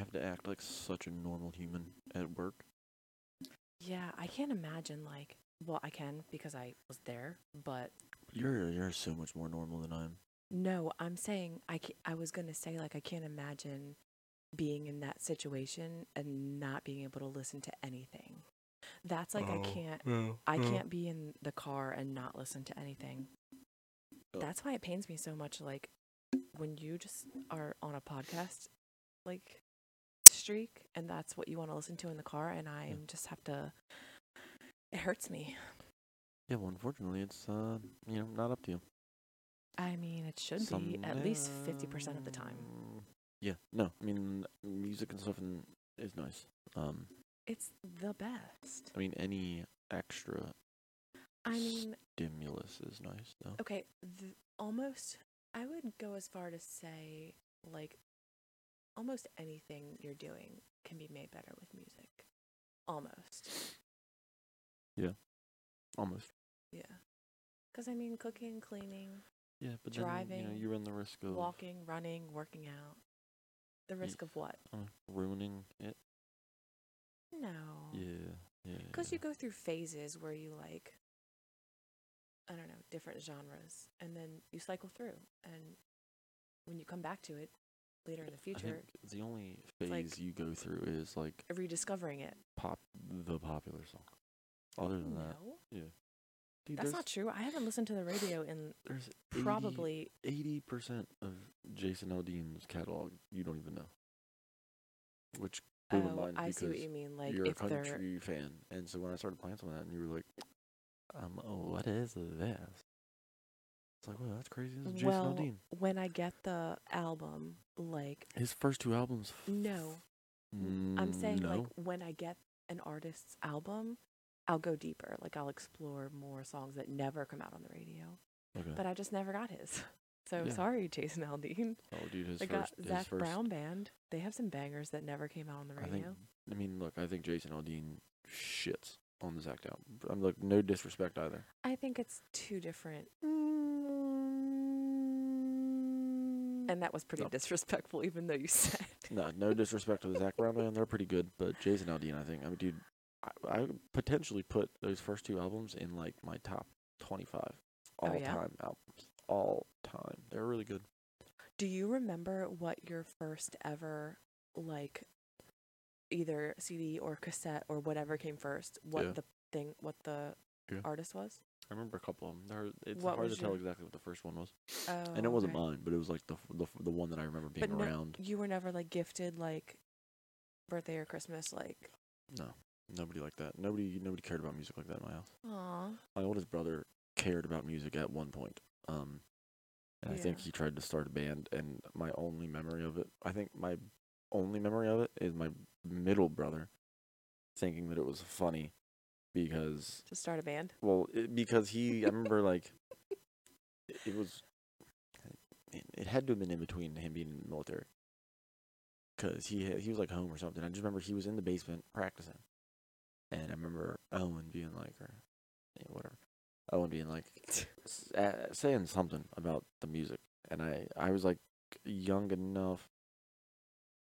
have to act like such a normal human at work. Yeah, I can't imagine like. Well, I can because I was there, but You're you're so much more normal than I am. no, I'm saying I ca- I was gonna say like I can't imagine being in that situation and not being able to listen to anything. That's like I oh, can't I can't be in the car and not listen to anything. Oh. That's why it pains me so much like when you just are on a podcast like streak and that's what you want to listen to in the car and I just have to it hurts me. Yeah, well, unfortunately, it's uh, you know, not up to you. I mean, it should be at least 50% of the time. Yeah, no, I mean, music and stuff and is nice. Um, It's the best. I mean, any extra I mean, stimulus is nice though. okay, th- almost I would go as far to say like almost anything you're doing can be made better with music. Almost. Yeah. Almost. Yeah. Cuz I mean, cooking, cleaning, Yeah, but then you know Driving, you run the risk of walking, running, working out. The risk of what? uh, ruining it. No. Yeah, yeah. Because you go through phases where you like, I don't know, different genres, and then you cycle through. And when you come back to it later in the future, the only phase like- you go through is like rediscovering it. pop the popular song. Other than that, yeah. Dude, that's not true. I haven't listened to the radio in there's probably. eighty percent of Jason Aldean's catalog you don't even know. Which blew my Oh, mind I see what you mean. Like you're a they're country fan, and so when I started playing some of that, and you were like, um, oh, what is this? It's like, well, that's crazy. This is Jason well, Aldean. when I get the album, like His first two albums. no, I'm mm, saying no. like when I get an artist's album, I'll go deeper. Like I'll explore more songs that never come out on the radio. okay. But I just never got his. So Yeah. sorry, Jason Aldean. oh, dude, his I first. got Zac first, Brown Band. They have some bangers that never came out on the I think. radio. I mean, look, I think Jason Aldean shits on the Zac album. I'm like, no disrespect either. I think it's two different, And and that was pretty No. disrespectful, even though you said. no, no disrespect to the Zac Brown band. They're pretty good, but Jason Aldean, I think, I mean, dude, I, I potentially put those first two albums in like my top 25 all Oh, yeah? time albums, all time. They're really good. Do you remember what your first ever like either CD or cassette or whatever came first? What Yeah. the thing what the Yeah. artist was? I remember a couple of them. They're, it's What hard to tell exactly what the first one was, Oh, and it wasn't okay. mine, but it was like the the, the one that I remember being But no- around. You were never like gifted like birthday or Christmas like No, nobody like that. Nobody nobody cared about music like that in my house. aw. My oldest brother cared about music at one point. Um, and I think he tried to start a band, and my only memory of it, I think my only memory of it is my middle brother thinking that it was funny because, To start a band? well, it, because he, I remember like, it, it was, it, it had to have been in between him being in the military. Cause he had, he was like home or something. I just remember he was in the basement practicing, and I remember Owen being like, or yeah, whatever, Owen being like, uh, saying something about the music, and I I was like young enough,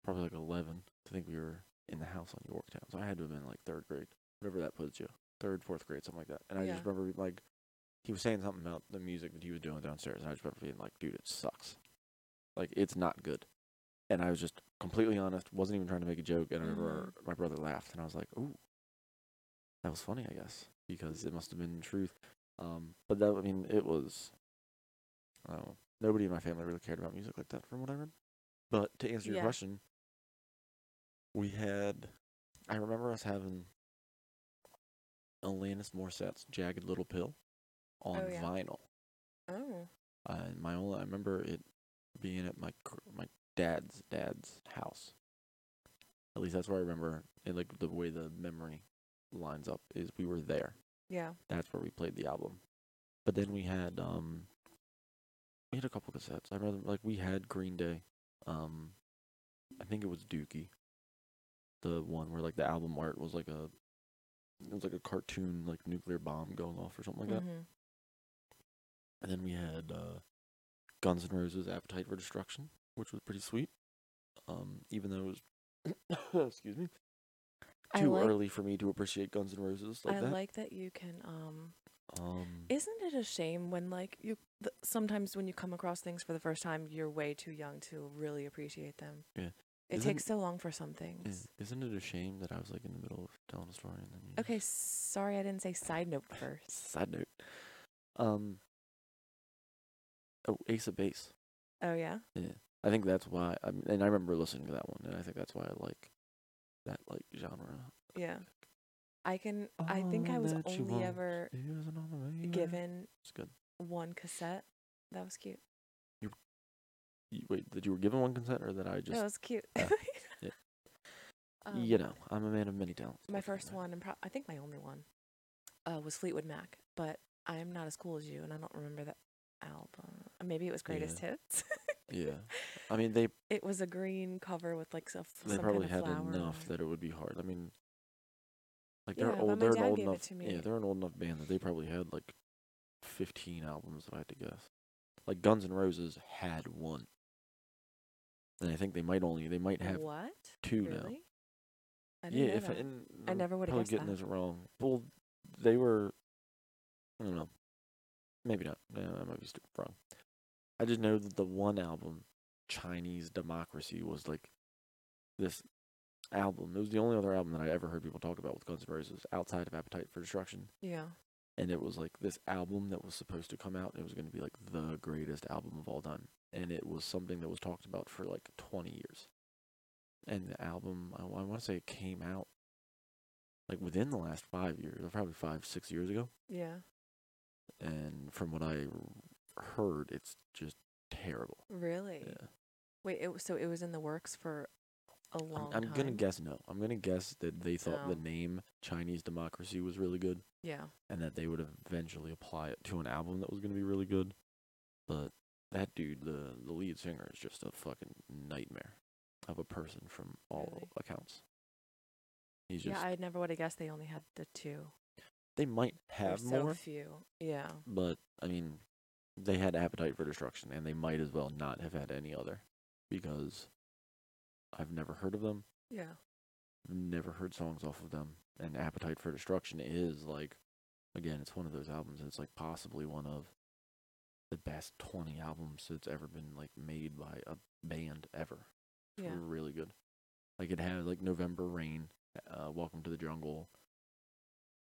probably like eleven, to think we were in the house on Yorktown. So I had to have been like third grade, whatever that puts you, third fourth grade, something like that. And I just remember like he was saying something about the music that he was doing downstairs, and I just remember being like, dude, it sucks, like it's not good. And I was just completely honest, wasn't even trying to make a joke, and I remember my brother laughed, and I was like, ooh, that was funny, I guess, because it must have been truth. Um, but that, I mean, it was. I don't know. Nobody in my family really cared about music like that, from what I read. But to answer your Yeah. question, we had. I remember us having Alanis Morissette's "Jagged Little Pill" on Oh, yeah. vinyl. Oh. Uh, my only, I remember it being at my my dad's dad's house. At least that's where I remember. And like the way the memory lines up is we were there. Yeah. That's where we played the album. But then we had um we had a couple cassettes. I remember like we had Green Day. Um I think it was Dookie. The one where like the album art was like a it was like a cartoon like nuclear bomb going off or something like that. Mhm. And then we had uh Guns N' Roses Appetite for Destruction, which was pretty sweet. Um even though it was excuse me, too like, early for me to appreciate Guns N' Roses like I that. like that you can. Um, um, isn't it a shame when like you th- sometimes when you come across things for the first time, you're way too young to really appreciate them. Yeah. It Isn't- takes so long for some things. is, isn't it a shame that I was like in the middle of telling a story and then you Okay, sorry I didn't say side note first. Side note. Um. Oh, Ace of Base. Oh yeah. Yeah, I think that's why. I mean, and I remember listening to that one, and I think that's why I like that like genre. Yeah. I can. I think I All was that you only want ever way. given It's good. one cassette. That was cute. You, wait, that you were given one consent, or that I just? that was cute. uh, yeah. Um, you know, I'm a man of many talents. my what can I first one, and pro- I think my only one, uh, was Fleetwood Mac. But I am not as cool as you, and I don't remember that album. Maybe it was Greatest Hits. Yeah, I mean they it was a green cover with like some, they probably kind of had flower enough that it would be hard. I mean, like they're but old. They're an old enough. Yeah, they're an old enough band that they probably had like 15 albums. If I had to guess, like Guns N' Roses had one, and I think they might only they might have what? two really? now. I Yeah, know if that. and I I'm never probably guessed getting that. this wrong. Well, they were. I don't know. Maybe not. Yeah, I might be stu- wrong. I just know that the one album, Chinese Democracy, was like this album. It was the only other album that I ever heard people talk about with Guns N' Roses outside of Appetite for Destruction. yeah. And it was like this album that was supposed to come out. And it was going to be like the greatest album of all time. And it was something that was talked about for like 20 years. And the album, I, want to say it came out like within the last five years, or probably five, six years ago. Yeah. And from what i heard, it's just terrible. Really? Yeah. Wait. It so it was in the works for a I'm, long I'm time. gonna guess no. I'm gonna guess that they thought the Oh. name Chinese Democracy was really good, Yeah. and that they would eventually apply it to an album that was gonna be really good. But that dude, the the lead singer, is just a fucking nightmare of a person from all Really? accounts. He's just. Yeah. I never would have guessed they only had the two. they might There's have so more, few. Yeah. but I mean, they had Appetite for Destruction, and they might as well not have had any other, because I've never heard of them. Yeah. never heard songs off of them. And Appetite for Destruction is like, again, it's one of those albums. It's like possibly one of the best 20 albums that's ever been like made by a band ever. Yeah. really good. Like it has like November Rain, uh, Welcome to the Jungle.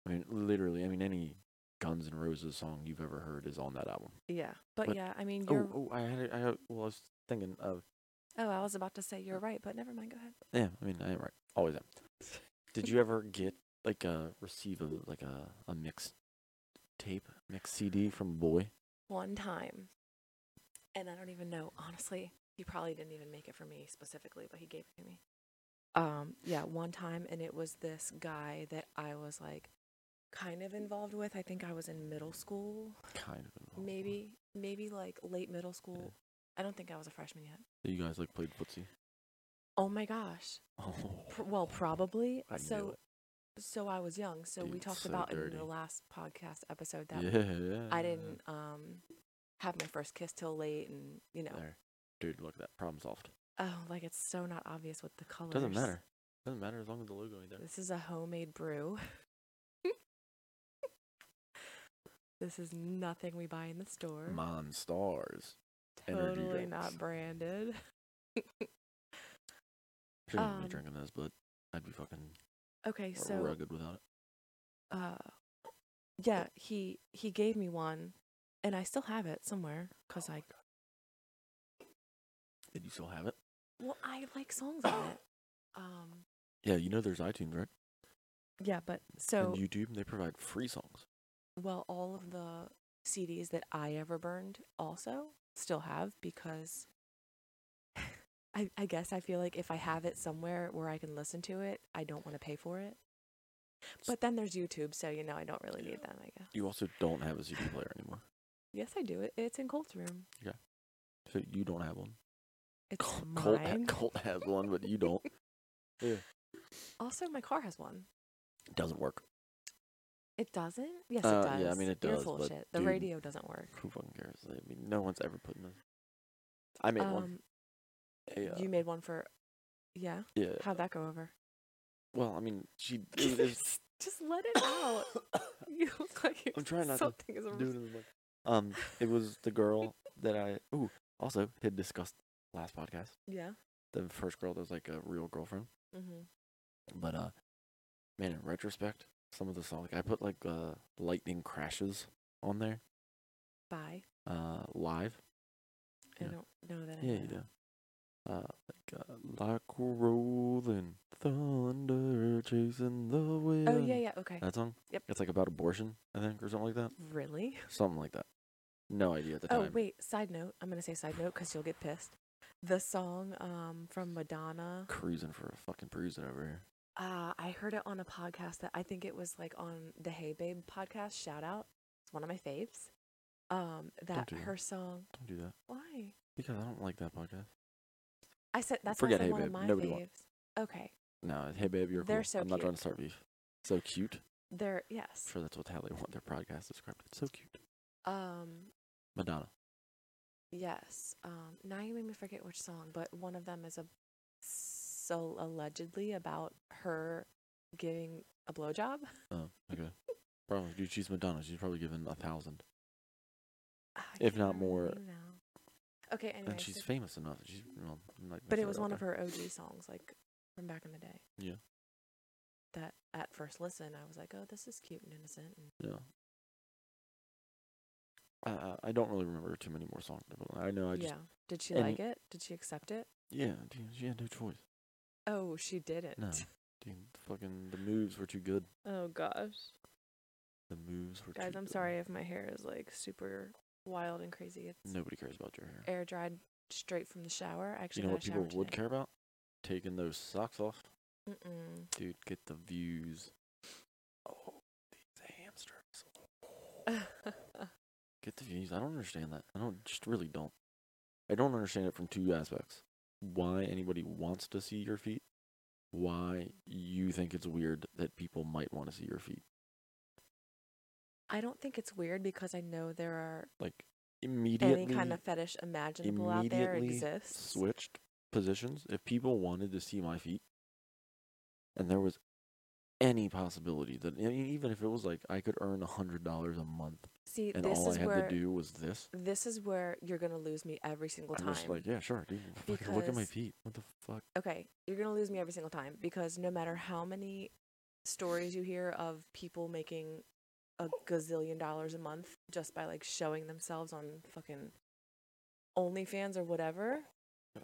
I mean, literally, I mean, any Guns N' Roses song you've ever heard is on that album. Yeah. But, But- yeah. I mean, you're. Oh, oh, I had, it- I had, well, I was thinking of, Oh, I was about to say you're right, but never mind. Go ahead. yeah, I mean, I am right. Always am. Did you ever get like a receive a like a a mix tape, mix CD from a boy? One time, and I don't even know. Honestly, he probably didn't even make it for me specifically, but he gave it to me. Um, yeah, one time, and it was this guy that I was like kind of involved with. I think I was in middle school, Kind of. involved. maybe, maybe like late middle school. I don't think I was a freshman yet. So you guys like played footsie? Oh my gosh. Oh, Pr- well, probably. I knew so, it. so I was young. So we talked so about in the last podcast episode that yeah. I didn't um have my first kiss till late, and you know, There, dude, look at that. Problem solved. oh, like it's so not obvious with the colors. Doesn't matter. Doesn't matter as long as the logo ain't there. This is a homemade brew. this is nothing we buy in the store. Monstars. Energy totally drinks. not branded. Shouldn't Um, be drinking this, but I'd be fucking Okay, so rugged without it. uh, yeah, he he gave me one, and I still have it somewhere because I Did you still have it? well I like songs on it. Um, Yeah, you know there's iTunes, right? yeah, but so and YouTube, they provide free songs. Well, all of the CDs that I ever burned also still have because I, I guess I feel like if I have it somewhere where I can listen to it, I don't want to pay for it. But then there's YouTube, so you know I don't really need them, I guess. You also don't have a CD player anymore. Yes, I do. It it's in Colt's room. Okay, so you don't have one. It's Colt, ha- mine. Colt has one, but you don't. yeah. Also, my car has one. It doesn't work. It doesn't? Yes, Uh, it does. yeah, I mean, it You're does, full of but shit. The dude- radio doesn't work. Who fucking cares? I mean, no one's ever put in a. I made one. Um, A, uh, you made one for Yeah. Yeah. How'd that go over? Well, I mean, she. It was, just, just let it out. you look like I'm trying not to something is do it in the. Um, it was the girl that I. Ooh, also had discussed last podcast. Yeah. The first girl that was like a real girlfriend. Mm-hmm. But uh, man, in retrospect, some of the songs like I put like uh lightning crashes on there. By. Uh, live. I Yeah. don't know that. I Yeah, know you do. Uh, like uh, like rolling thunder chasing the wind. Oh yeah, yeah. Okay. That song. Yep. It's like about abortion, I think, or something like that. Really? Something like that. No idea at the Oh time. wait. Side note. I'm gonna say side note because you'll get pissed. The song um from Madonna. Cruising for a fucking cruising over here. Uh, I heard it on a podcast that I think it was like on the Hey Babe podcast. Shout out. It's one of my faves. Um, that do that. her song. Don't do that Why? because I don't like that podcast. I said that's Forget Hey one Babe. of my Nobody faves. wants- Okay. No, hey babe, you're They're cool. so I'm not trying cute. to start beef. So cute. They're yes. Sure, that's what how they want their podcast described. It's so cute. Um, Madonna. yes. Um, now you made me forget which song, but one of them is a so allegedly about her giving a blowjob. Oh, okay. Probably, dude. She's Madonna. She's probably given a thousand, ah, I If can't more. Okay, anyway. and she's so- famous enough. She's well, not but it was one of her OG songs, like from back in the day. Yeah. That at first listen, I was like, "Oh, this is cute and innocent." And Yeah. I I- I don't really remember too many more songs. I know I just yeah, did she like it? Did she accept it? yeah. Dude, she had no choice. Oh, she didn't. No. Dude, fucking the moves were too good. Oh gosh, The moves were guys, too I'm good. sorry if my hair is like super wild and crazy. It's Nobody cares about your hair. air dried straight from the shower. I actually you know got what a shower people would today. care about? Taking those socks off. Mm-mm. Dude, get the views. Oh, these hamsters. Get the views. I don't understand that. I don't just really don't. I don't understand it from two aspects. Why anybody wants to see your feet. Why you think it's weird that people might want to see your feet. I don't think it's weird because I know there are Like immediately any kind of fetish imaginable out there exists. switched positions. If people wanted to see my feet, and there was any possibility that I mean, even if it was like I could earn a hundred dollars a month, See, and this all is I had where to do was this, this is where you're gonna lose me every single I'm time. just like, yeah, sure, dude. fucking Look at my feet. What the fuck? okay, you're gonna lose me every single time because no matter how many stories you hear of people making a gazillion dollars a month just by like showing themselves on fucking OnlyFans or whatever,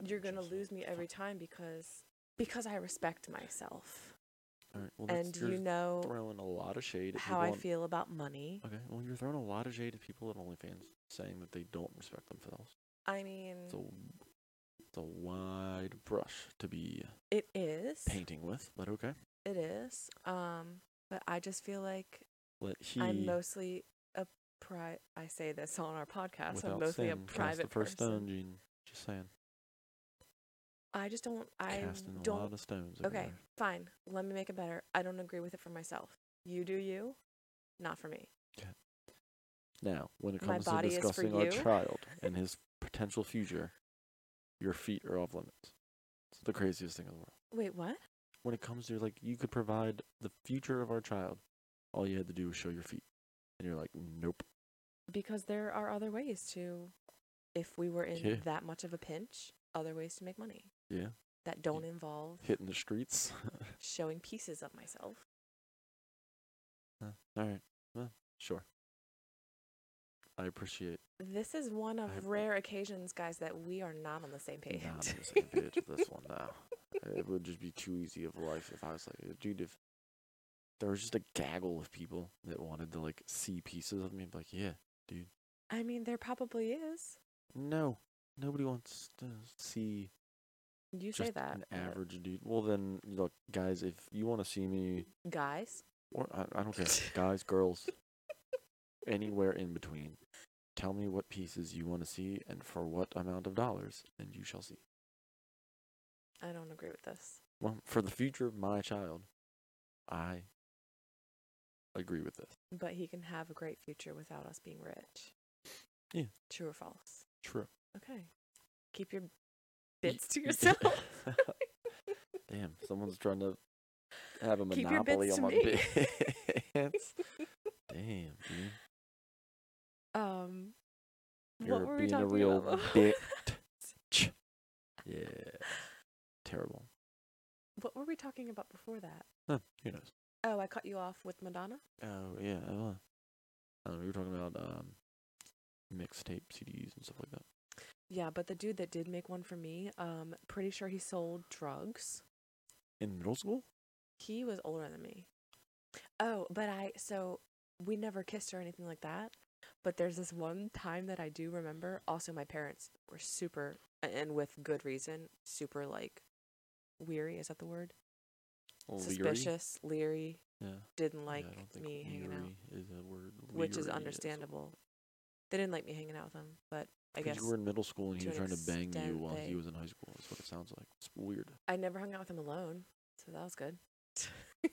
you're gonna lose me every time because because I respect myself All right, well, and you're know throwing a lot of shade at how I on- feel about money. Okay, well, you're throwing a lot of shade at people at OnlyFans, saying that they don't respect themselves. I mean, It's a, it's a wide brush to be it is. painting with, but okay. It is. Um, but I just feel like he I'm mostly a pri. I say this on our podcast. I'm mostly sin a private the first person. stone, Gene. Just saying, I just don't. I casting don't. lot of stones. Okay, everywhere. fine. Let me make it better. I don't agree with it for myself. You do you, not for me. Now, when it comes to body is for discussing our child and his potential future, your feet are off limits. It's the craziest thing in the world. Wait, what? When it comes to like, you could provide the future of our child. All you had to do was show your feet, and you're like, nope. Because there are other ways to, if we were in Yeah. that much of a pinch, other ways to make money Yeah, that don't involve hitting the streets. showing pieces of myself. Huh, all right, well, sure. I appreciate This is one of I- rare occasions, guys, that we are not on the same page. not on the same page with this one now. It would just be too easy of a life if I was like, uh, dude, if there was just a gaggle of people that wanted to like see pieces of me, I'd be like, yeah, dude. I mean, there probably is. No, nobody wants to see You say that. an average dude. Well, then look, guys, if you want to see me, Guys, or I, I don't care, guys, girls, anywhere in between, tell me what pieces you want to see and for what amount of dollars, and you shall see. I don't agree with this. Well, for the future of my child, I agree with this. But he can have a great future without us being rich. Yeah. True or false? True. Okay. Keep your bits to yourself. Damn, someone's trying to have a Keep your monopoly bits on to my me. bits. Damn, dude. um, You're what were we being a talking real about? bitch. Yeah. Terrible. what were we talking about before that? Huh, who knows? Oh, I cut you off with Madonna. Oh, yeah. Uh, I don't know. We were talking about um, mixtape CDs and stuff like that. Yeah, but the dude that did make one for me, um, pretty sure he sold drugs. In middle school? He was older than me. Oh, but I so we never kissed or anything like that. But there's this one time that I do remember. Also, my parents were super, and with good reason, super like weary. Is that the word? Suspicious, leery. Yeah. Didn't like yeah, I don't think me hanging out, is a word. which is understandable. They didn't like me hanging out with them, but I guess you were in middle school and he was trying to bang you while he was in high school. That's what it sounds like. It's weird. I never hung out with him alone, so that was good.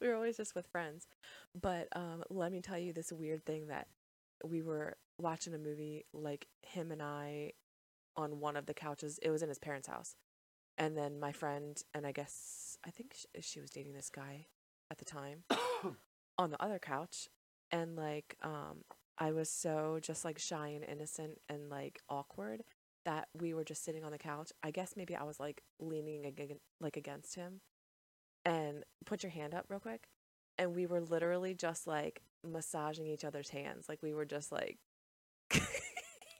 we were always just with friends. But um, let me tell you this weird thing that we were watching a movie, like him and I, on one of the couches. It was in his parents' house, and then my friend and I guess I think sh- she was dating this guy at the time on the other couch, and like um, I was so just like shy and innocent and like awkward that we were just sitting on the couch. I guess maybe I was like leaning ag- like against him. And put your hand up real quick. And we were literally just like massaging each other's hands. Like we were just like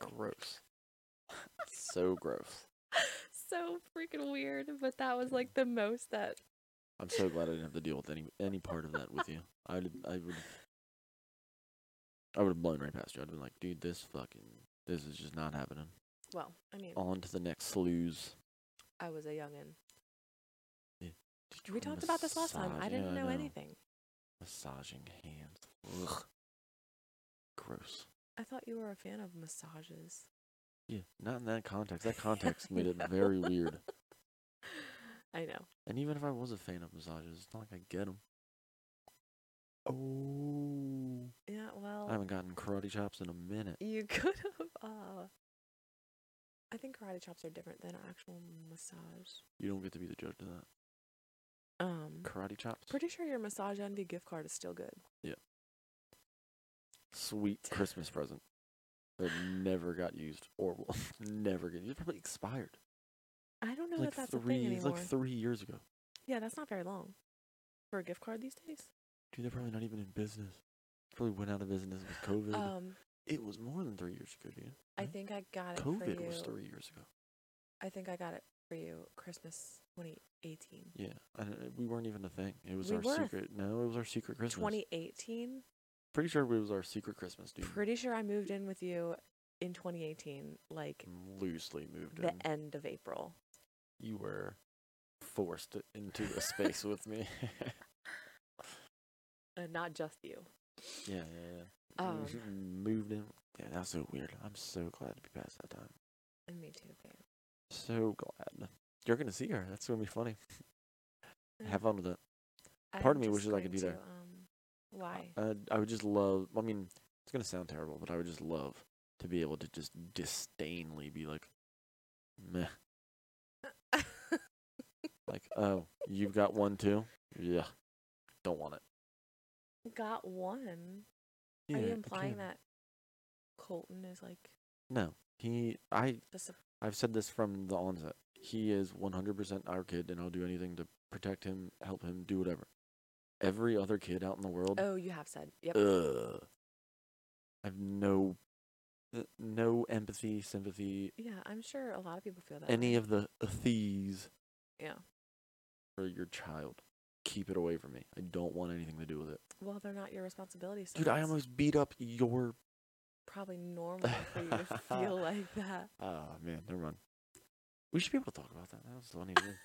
gross. so gross. so freaking weird, but that was like the most that I'm so glad I didn't have to deal with any any part of that with you. I would I would I would have blown right past you. I'd been like, dude, this fucking this is just not happening. well, I mean, On to the next slews. I was a youngin. Did We talked about this last time. I didn't yeah, know anything. Massaging hands. Ugh. Gross. I thought you were a fan of massages. Yeah, not in that context. That context made it very weird. I know. And even if I was a fan of massages, it's not like I get them. Oh. Yeah, well, I haven't gotten karate chops in a minute. you could have. Uh, I think karate chops are different than actual massage. You don't get to be the judge of that. Um, Karate chops? pretty sure your Massage Envy gift card is still good. Yeah. Sweet Christmas present that never got used or will never get used. Probably expired. I don't know like that that's three, a thing anymore. like three years ago. yeah, that's not very long for a gift card these days. Dude, they're probably not even in business. Probably went out of business with COVID. Um, it was more than three years ago, dude. I think I got it for COVID you. was three years ago. I think I got it for you Christmas 2018. Yeah, and uh, we weren't even a thing. It was We our were. secret. No, it was our secret Christmas. 2018. Pretty sure it was our secret Christmas, dude. Pretty sure I moved in with you in 2018, like Loosely moved the in. end of April. You were forced into a space with me. And not just you. yeah, yeah, yeah. Um, moved in. Yeah, that's so weird. I'm so glad to be past that time. and me too, babe. So glad. You're gonna see her. That's gonna be funny. Have fun with it. I'm part of me wishes I could be there. Um, why? Uh, I would just love. I mean, it's gonna sound terrible, but I would just love to be able to just disdainly be like, meh. Like, oh, you've got one too? Yeah. Don't want it. Got one. Yeah, Are you implying that Colton is like No. He. I the, I've said this from the onset. He is 100% our kid, and I'll do anything to protect him, help him, do whatever. Every other kid out in the world, Oh, you have said. Yep. ugh. I have no, uh, no empathy, sympathy, yeah, I'm sure a lot of people feel that. any way. of the thieves Yeah. for your child. Keep it away from me. I don't want anything to do with it. Well, they're not your responsibility. So Dude, I it's almost beat up your. probably normal for you to feel like that. Oh, man, never mind. We should be able to talk about that. That was funny. dude.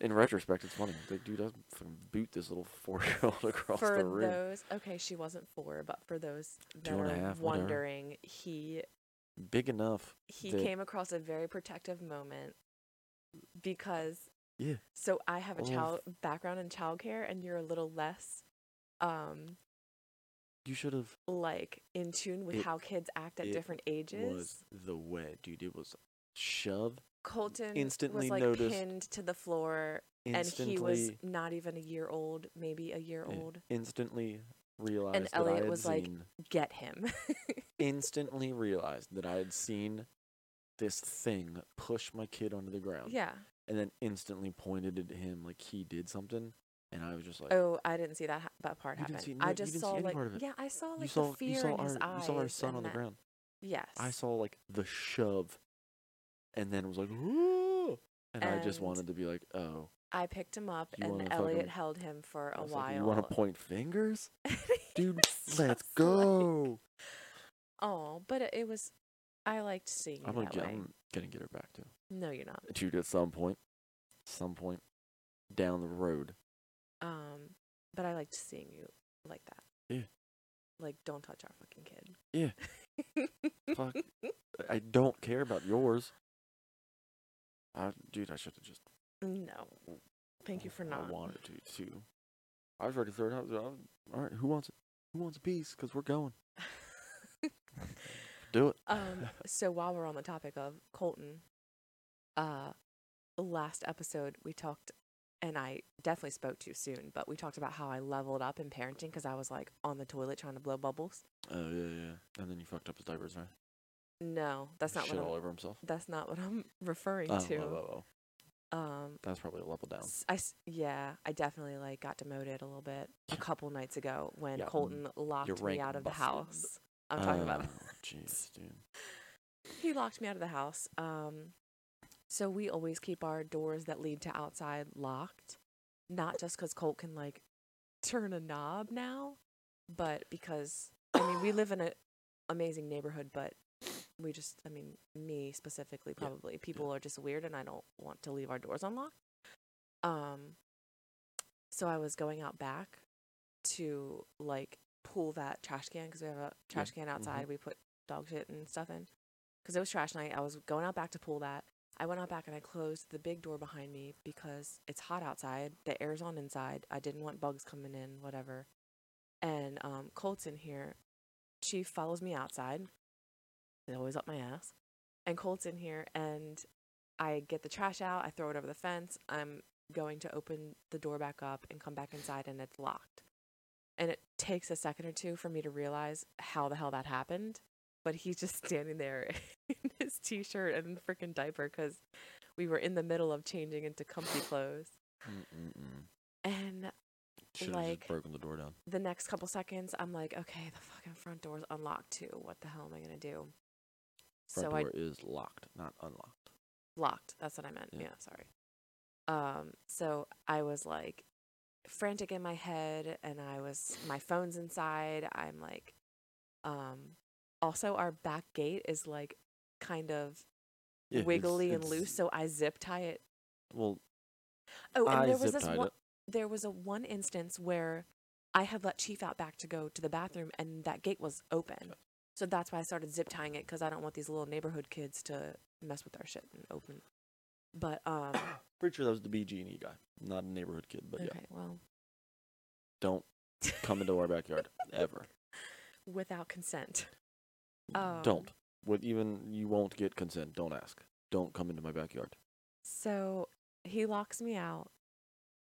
In retrospect, it's funny. Like, dude, I fucking boot this little four year old across for the room. those, okay, she wasn't four, but for those that Two and a are half, whatever. wondering, he Big enough. he that- came across a very protective moment because Yeah. so I have a Oh. child background in childcare and you're a little less um You should have. like in tune with It- how kids act at different ages. Was the way, dude. It was shove, Colton Instantly was like noticed- pinned to the floor, and he was not even a year old, maybe a year old. instantly realized that Elliott I had was like- Get him. instantly realized that I had seen this thing push my kid onto the ground, yeah. And then instantly pointed at him like he did something, and I was just like, Oh, I didn't see that ha- that part happen. see- no, I just saw like part of it. yeah, I saw like saw the fear in his our eyes. you saw our son and on the ground. Yes. I saw like the shove, and then was like, "Ooh," and, I just wanted to be like, "Oh, I picked him up, You and Elliott fucking- held him for a while. like, you want to point fingers, dude? Let's go." Oh, but it, it was. I liked seeing I'm gonna get, way. I'm gonna get her back too, No, you're not. dude. At some point, some point down the road, Um, but I liked seeing you like that. Yeah. Like, don't touch our fucking kid. Yeah. Fuck. I don't care about yours. I, dude, I should have just. No. Thank you for not. I wanted to too. I was ready to throw it out. Was- All right, who wants it? Who wants a piece? Because we're going. Do it. um. So while we're on the topic of Colton, uh, last episode we talked, and I definitely spoke too soon, but we talked about how I leveled up in parenting because I was like on the toilet trying to blow bubbles. Oh yeah, yeah. And then you fucked up his diapers, right? No, that's not Shit what all I'm, over himself. that's not what I'm referring Oh, to. oh, oh. Um, That's probably a level down. I yeah, I definitely like got demoted a little bit a couple nights ago when Yeah, Colton locked me out of the house. I'm talking about Oh, Jeez, dude. he locked me out of the house. Um, so we always keep our doors that lead to outside locked, not just because Colt can like turn a knob now, but because I mean we live in a amazing neighborhood, but we just I mean me specifically Yeah, probably people are just weird, and I don't want to leave our doors unlocked. Um, so I was going out back to like pull that trash can because we have a trash can outside. We put dog shit and stuff in because it was trash night. I was going out back to pull that. I went out back and I closed the big door behind me because it's hot outside. The air's on inside. I didn't want bugs coming in, whatever. And um, Colt's in here. She follows me outside. It's always up my ass. And Colt's in here, and I get the trash out. I throw it over the fence. I'm going to open the door back up and come back inside, and it's locked. And it takes a second or two for me to realize how the hell that happened. But he's just standing there in his t shirt and freaking diaper because we were in the middle of changing into comfy clothes. Mm-mm-mm. And Should have Like- broken the door down. the next couple seconds, I'm like, okay, the fucking front door's unlocked too. What the hell am I gonna do? Front so I door is locked, not unlocked. locked. That's what I meant. Yeah. Yeah. sorry. Um, so I was like frantic in my head, and I was my phone's inside. I'm like, um, also our back gate is like kind of Yeah, it's- wiggly and it's- loose, so I zip tie it. Well, Oh, and I there was this one. it. There was a one instance where I had let Chief out back to go to the bathroom, and that gate was open. So that's why I started zip tying it because I don't want these little neighborhood kids to mess with our shit and open. But um, Pretty sure that was the BG&E guy, not a neighborhood kid. But okay, yeah, well, don't come into our backyard ever. without consent. Um, don't. With even you won't get consent. Don't ask. Don't come into my backyard. So he locks me out,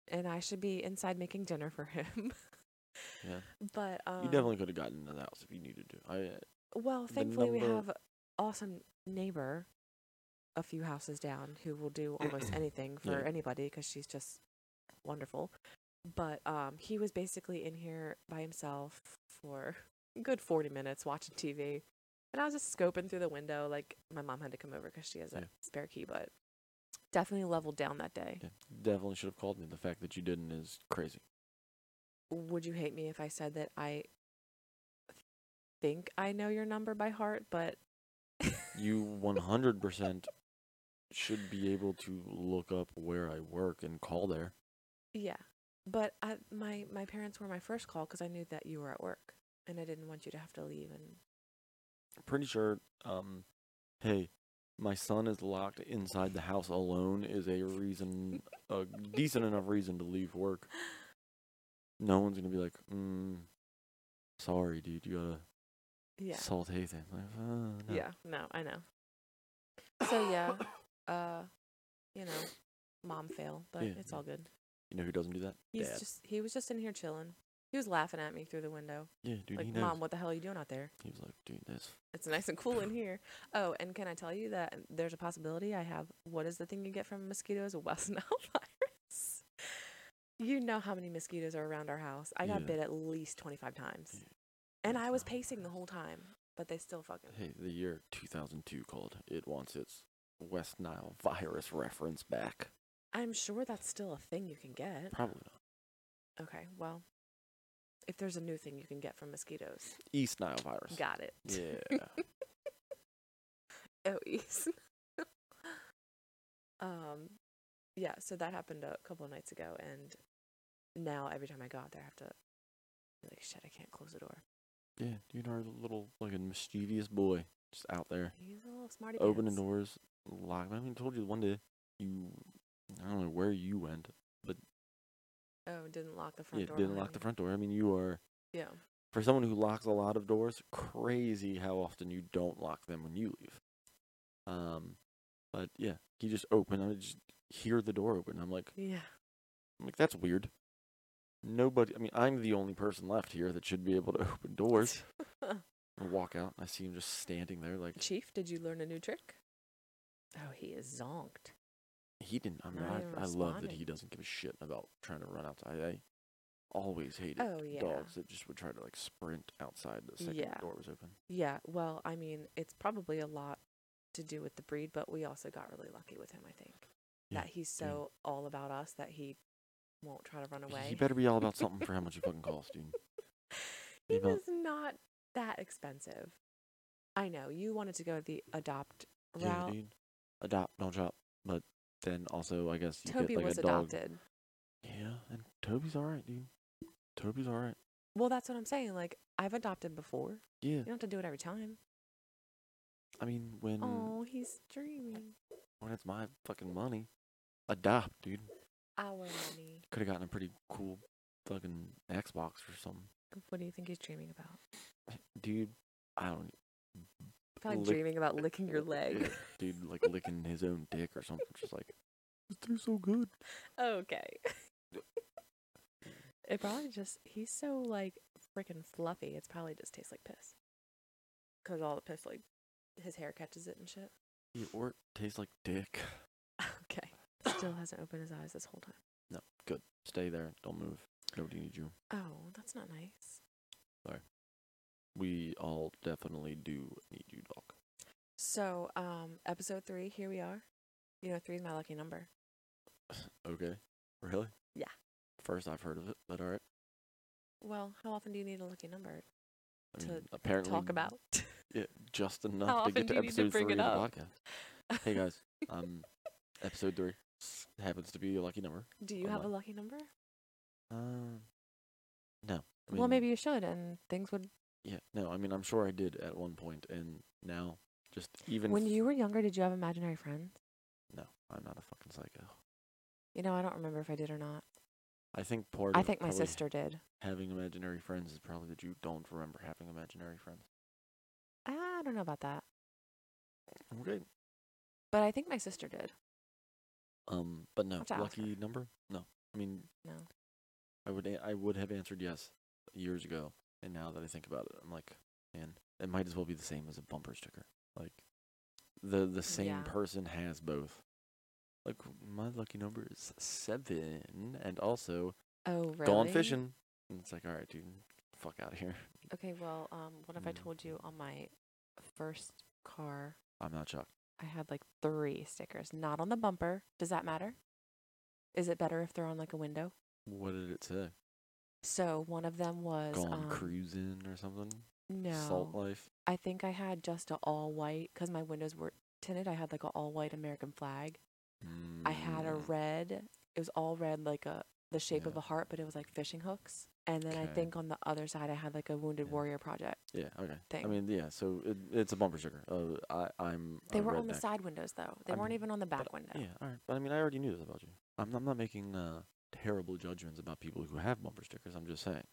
and I should be inside making dinner for him. Yeah. But um, you definitely could have gotten into the house if you needed to. I uh, Well, thankfully we have awesome neighbor a few houses down who will do almost anything for Yeah. anybody because she's just wonderful. But um, he was basically in here by himself for a good 40 minutes watching TV. And I was just scoping through the window. Like, my mom had to come over because she has a Yeah. spare key, but definitely leveled down that day. yeah, definitely should have called me. The fact that you didn't is crazy. Would you hate me if I said that I think I know your number by heart, but You 100% should be able to look up where I work and call there. Yeah, but I, my my parents were my first call because I knew that you were at work, and I didn't want you to have to leave. And Pretty sure, um, hey, my son is locked inside the house alone is a reason, a decent enough reason to leave work. No one's gonna be like, mm, sorry, dude, you gotta yeah, salt Hathan. Like, uh, no. yeah, no, I know. So yeah, Uh, you know, mom fail, but Yeah, it's all good. You know who doesn't do that? He's Dad. just he was just in here chilling. He was laughing at me through the window. yeah, dude. like, he knows. mom, what the hell are you doing out there? He was like, dude, this. It's nice and cool in here. Oh, and can I tell you that there's a possibility I have what is the thing you get from mosquitoes? A West Nile virus. You know how many mosquitoes are around our house. I got Yeah. bit at least 25 times. Yeah. And I was pacing the whole time, but they still fucking. Hey, the year 2002 called. It wants its West Nile virus reference back. I'm sure that's still a thing you can get. Probably not. Okay, well, if there's a new thing you can get from mosquitoes, East Nile virus. got it. Yeah. Oh, East. um, yeah. So that happened a couple of nights ago, and now every time I go out there, I have to be like, shit, I can't close the door. yeah, dude, a little, like a mischievous boy just out there. He's a little smarty. opening doors, lock. I mean, told you one day you, I don't know where you went. Oh, didn't lock the front Yeah, door. didn't lock the front door. I mean, you are Yeah. for someone who locks a lot of doors. Crazy how often you don't lock them when you leave. Um, but yeah, he just opened. I just hear the door open. I'm like, Yeah. I'm like that's weird. Nobody. I mean, I'm the only person left here that should be able to open doors. I walk out. I see him just standing there, like Chief, did you learn a new trick? Oh, he is zonked. He didn't. I mean, Not even I, I love that responding. he doesn't give a shit about trying to run outside. I always hated Oh, yeah. dogs that just would try to like sprint outside the second Yeah. the door was open. Yeah. Well, I mean, it's probably a lot to do with the breed, but we also got really lucky with him. I think Yeah, that he's yeah. so all about us that he won't try to run away. He better be all about something for how much he fucking costs, dude. he about- was not that expensive. I know you wanted to go the adopt Yeah, route. dude. Adopt, don't shop. But then also, I guess you Toby get like was a dog. adopted. Yeah, and Toby's all right, dude. Toby's all right. Well, that's what I'm saying. Like I've adopted before. Yeah, You don't have to do it every time. I mean when Oh, he's dreaming. when it's my fucking money, adopt, dude. Our money. Could have gotten a pretty cool fucking Xbox or something, What do you think he's dreaming about? dude. I don't. Probably Lick- dreaming about licking your leg. Yeah, dude, like licking his own dick or something. Just like it tastes so good. okay. it probably just he's so like freaking fluffy. It's probably just tastes like piss. Cause all the piss like his hair catches it and shit. Yeah, or it tastes like dick. Okay. Still hasn't opened his eyes this whole time. No, good. Stay there. Don't move. Nobody needs you. Oh, that's not nice. We all definitely do need you, Doc. So, um, episode three, here we are. You know, three is my lucky number. Okay. Really? Yeah. First I've heard of it, but all right. Well, how often do you need a lucky number I To mean, apparently talk about? Yeah, just enough to get to to episode bring three of the podcast. Hey guys, um, episode three happens to be a lucky number. do you on have a lucky number? Um, no. I well, maybe you should, and things would. Yeah, no. I mean, I'm sure I did at one point, and now just even When f- you were younger, did you have imaginary friends? no, I'm not a fucking psycho. You know, I don't remember if I did or not. I think part I of think my sister did. having imaginary friends is probably that you don't remember having imaginary friends. I don't know about that, Okay. but I think my sister did. Um, but no, have to ask her. lucky number? No. I mean, No. I would a- I would have answered yes years ago, and now that I think about it, I'm like, man, it might as well be the same as a bumper sticker. Like, the the same Yeah. person has both. Like my lucky number is seven, and also Oh, really? gone fishing. And it's like, all right, dude, fuck out of here. Okay, well, um, what if I Mm. told you on my first car I'm not shocked. I had like three stickers, not on the bumper. Does that matter? Is it better if they're on like a window? What did it say? So one of them was Gone um, cruising or something? no. Salt life. I think I had just a all white because my windows were tinted. I had like an all white American flag. I had a Mm, red. It was all red, like a the shape of a heart, but it was like fishing hooks. And then I think on the other side, I had like a Wounded Yeah. Warrior project. Yeah. Okay. Thing. I mean, yeah. So it, it's a bumper sticker. Uh, I I'm. They were on the side windows though. They I weren't even on the back but, window. Yeah, all right. But I mean, I already knew this about you. I'm, I'm not making uh, terrible judgments about people who have bumper stickers. I'm just saying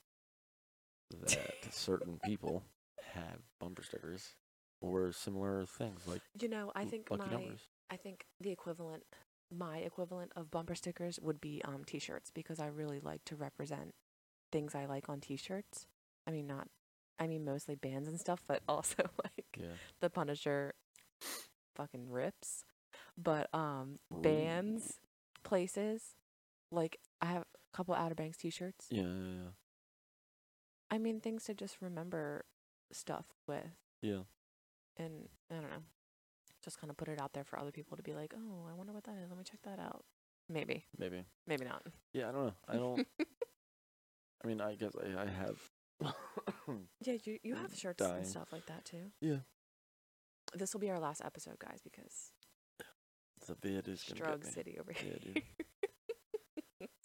that certain people have bumper stickers or similar things like You know, i think my numbers. I think the equivalent, my equivalent of bumper stickers would be um t-shirts because I really like to represent things I like on t-shirts. I mean, not, I mean mostly bands and stuff, but also like Yeah. the Punisher fucking rips. But um Ooh. bands, places, like I have a couple Outer Banks t-shirts. Yeah, yeah, yeah. I mean things to just remember stuff with yeah. Yeah. and I don't know. Just kind of put it out there for other people to be like, "Oh, I wonder what that is. Let me check that out." Maybe, Maybe. maybe not. Yeah, I don't know. I don't. I mean, I guess I, I have. yeah, you you have shirts dying. and stuff like that too. Yeah. This will be our last episode, guys, because the vid is Strug. City over Yeah, here. dude.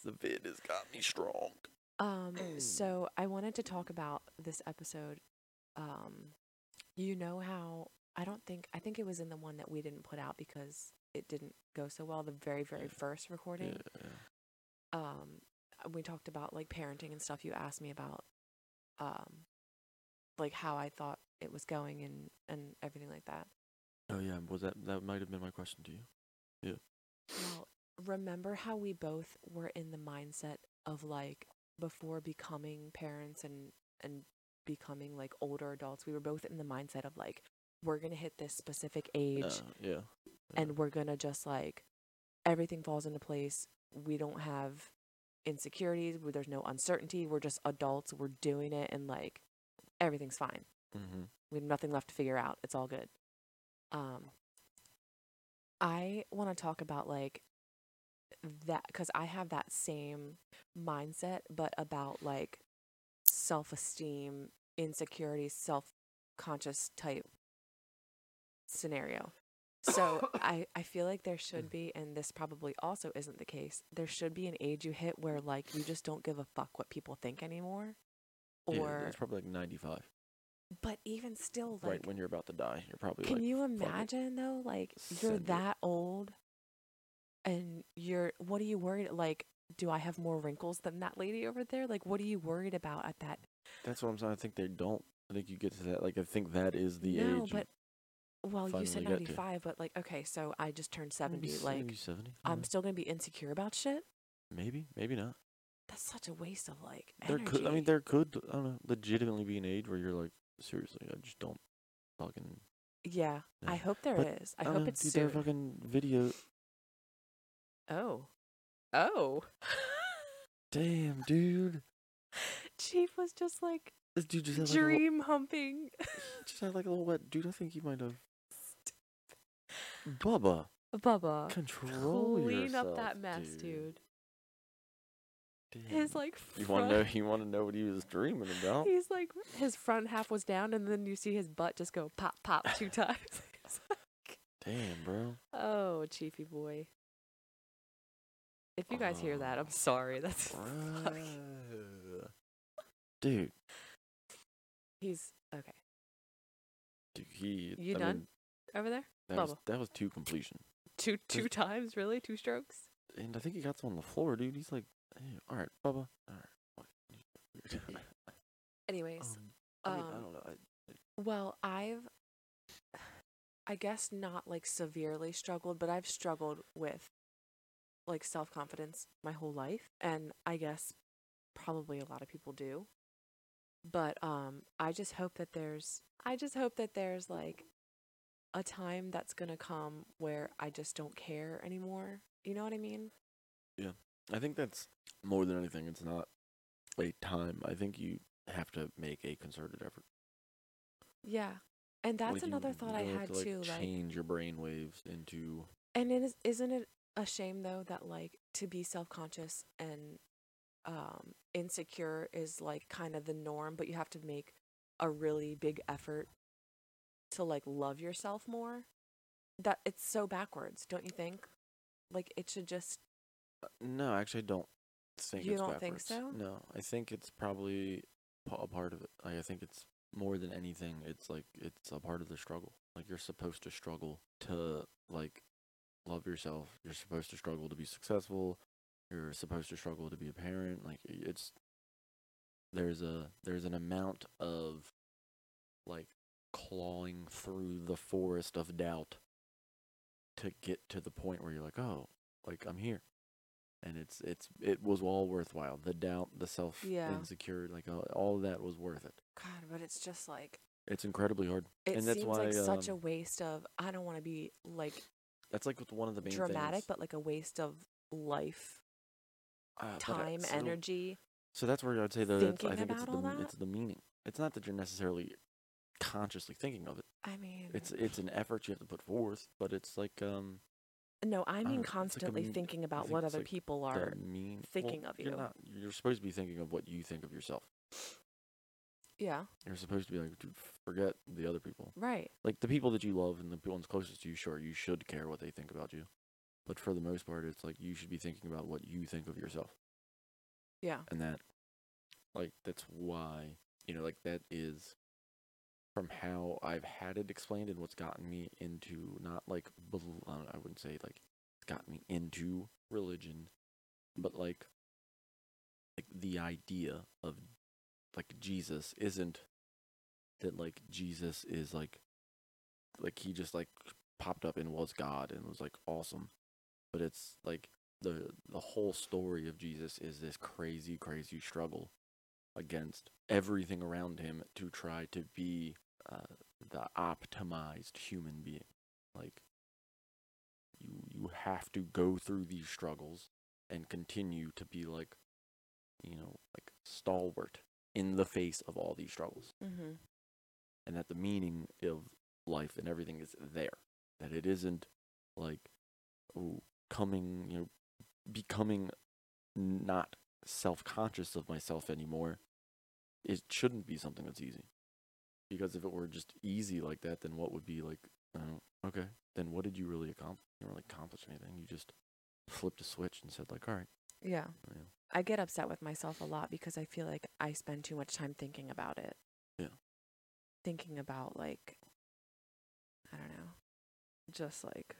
The vid has got me strong. Um, so I wanted to talk about this episode. Um, you know how I don't think I think it was in the one that we didn't put out because it didn't go so well. The very very Yeah. first recording. Yeah, yeah. Um, we talked about like parenting and stuff. You asked me about, um, like how I thought it was going and and everything like that. Oh yeah, was that that might have been my question to you? Yeah. Well, remember how we both were in the mindset of like before becoming parents and and becoming like older adults, we were both in the mindset of like we're going to hit this specific age Uh, yeah. and we're going to just like everything falls into place. We don't have insecurities, there's no uncertainty. We're just adults, we're doing it and like everything's fine. Mm-hmm. We have nothing left to figure out. It's all good. Um, I want to talk about like that because I have that same mindset, but about like self esteem, insecurity, self conscious type scenario. So I, I feel like there should be, and this probably also isn't the case, there should be an age you hit where like you just don't give a fuck what people think anymore. yeah, Or, it's probably like ninety-five. but even still, like, right when you're about to die, you're probably Can like. you imagine though? Like you're it. that old, and you're what are you worried? Like, do I have more wrinkles than that lady over there? Like, what are you worried about at that? That's what I'm saying. I think they don't. I think you get to that. Like, I think that is the no, age. but well, you said finally get to. 95, but like, okay, so I just turned 70. s- Like, 70. I I'm still gonna be insecure about shit. maybe, maybe not. That's such a waste of like There energy. could. I mean, there could. I don't know. Legitimately be an age where you're like, seriously, I just don't fucking. yeah, I hope there is. But, I don't hope it's dude, there are fucking video. Oh, oh. Damn, dude. Chief was just like This dude just had like a little, dream humping. just had like a little wet. Dude, I think you might have. Bubba, Bubba. control clean yourself, up that mess, dude. Damn. His like You want to know? You want to know what he was dreaming about? he's like his front half was down, and then you see his butt just go pop pop two times. Like, Damn, bro. oh, Chiefy boy. If you guys hear that, I'm Oh, sorry. That's. Dude, he's okay dude, he. You I done? mean, over there. that was that was two completion, Two two Just- times, really? Two strokes? and I think he got some on the floor, dude. He's like, hey, all right, Bubba, all right. Anyways, um, I mean, I um, don't know. I, well, I've, I guess not like severely struggled, but I've struggled with like self confidence my whole life, and I guess probably a lot of people do. But um, I just hope that there's, I just hope that there's like a time that's gonna come where I just don't care anymore. You know what I mean? Yeah, I think that's more than anything. It's not a time. I think you have to make a concerted effort. Yeah. And that's Like, you another thought I had to, like, too. Like, change your brain waves into And it is, isn't it a shame though that like to be self conscious and um, insecure is like kind of the norm, but you have to make a really big effort to like love yourself more. That it's so backwards, don't you think? Like it should just Uh, No, actually, I don't think You it's don't think backwards. so? No, I think it's probably a part of it. Like, I think it's more than anything. It's like it's a part of the struggle. Like you're supposed to struggle to like love yourself. You're supposed to struggle to be successful. You're supposed to struggle to be a parent. Like it's there's a there's an amount of like clawing through the forest of doubt to get to the point where you're like, oh, like I'm here, and it's it's it was all worthwhile. The doubt, the self Yeah. insecure, like all, that was worth it. God, but it's just like It's incredibly hard, it and that's seems why like such a um, waste of. I don't want to be like that's like with one of the main dramatic, things. but like a waste of life, uh, time, so- energy. So that's where I'd say though. It's, I think it's the that? it's the meaning. It's not that you're necessarily consciously thinking of it. I mean, It's it's an effort you have to put forth, but it's like um no, I mean it's like constantly thinking about think what other like people are. mean thinking well, of You're not. You're supposed to be thinking of what you think of yourself. Yeah, You're supposed to be like, dude, forget the other people. right. Like the people that you love and the ones closest to you. Sure, you should care what they think about you, but for the most part, it's like you should be thinking about what you think of yourself, Yeah, and that, like, that's why you know, like that is from how I've had it explained and what's gotten me into not like I wouldn't say like it's gotten me into religion, but like like the idea of like Jesus isn't that like Jesus is like like he just like popped up and was God and was like awesome, but it's like the the whole story of Jesus is this crazy crazy struggle against everything around him to try to be uh, the optimized human being. Like you you have to go through these struggles and continue to be like you know like stalwart in the face of all these struggles. Mm-hmm. and that the meaning of life and everything is there. That it isn't like oh, coming you know becoming not self-conscious of myself anymore. It shouldn't be something that's easy. Because if it were just easy like that then what would be like okay then what did you really accomplish you didn't really accomplish anything? You just flipped a switch and said like all right Yeah. know, I get upset with myself a lot because I feel like I spend too much time thinking about it. Yeah. Thinking about like I don't know. Just like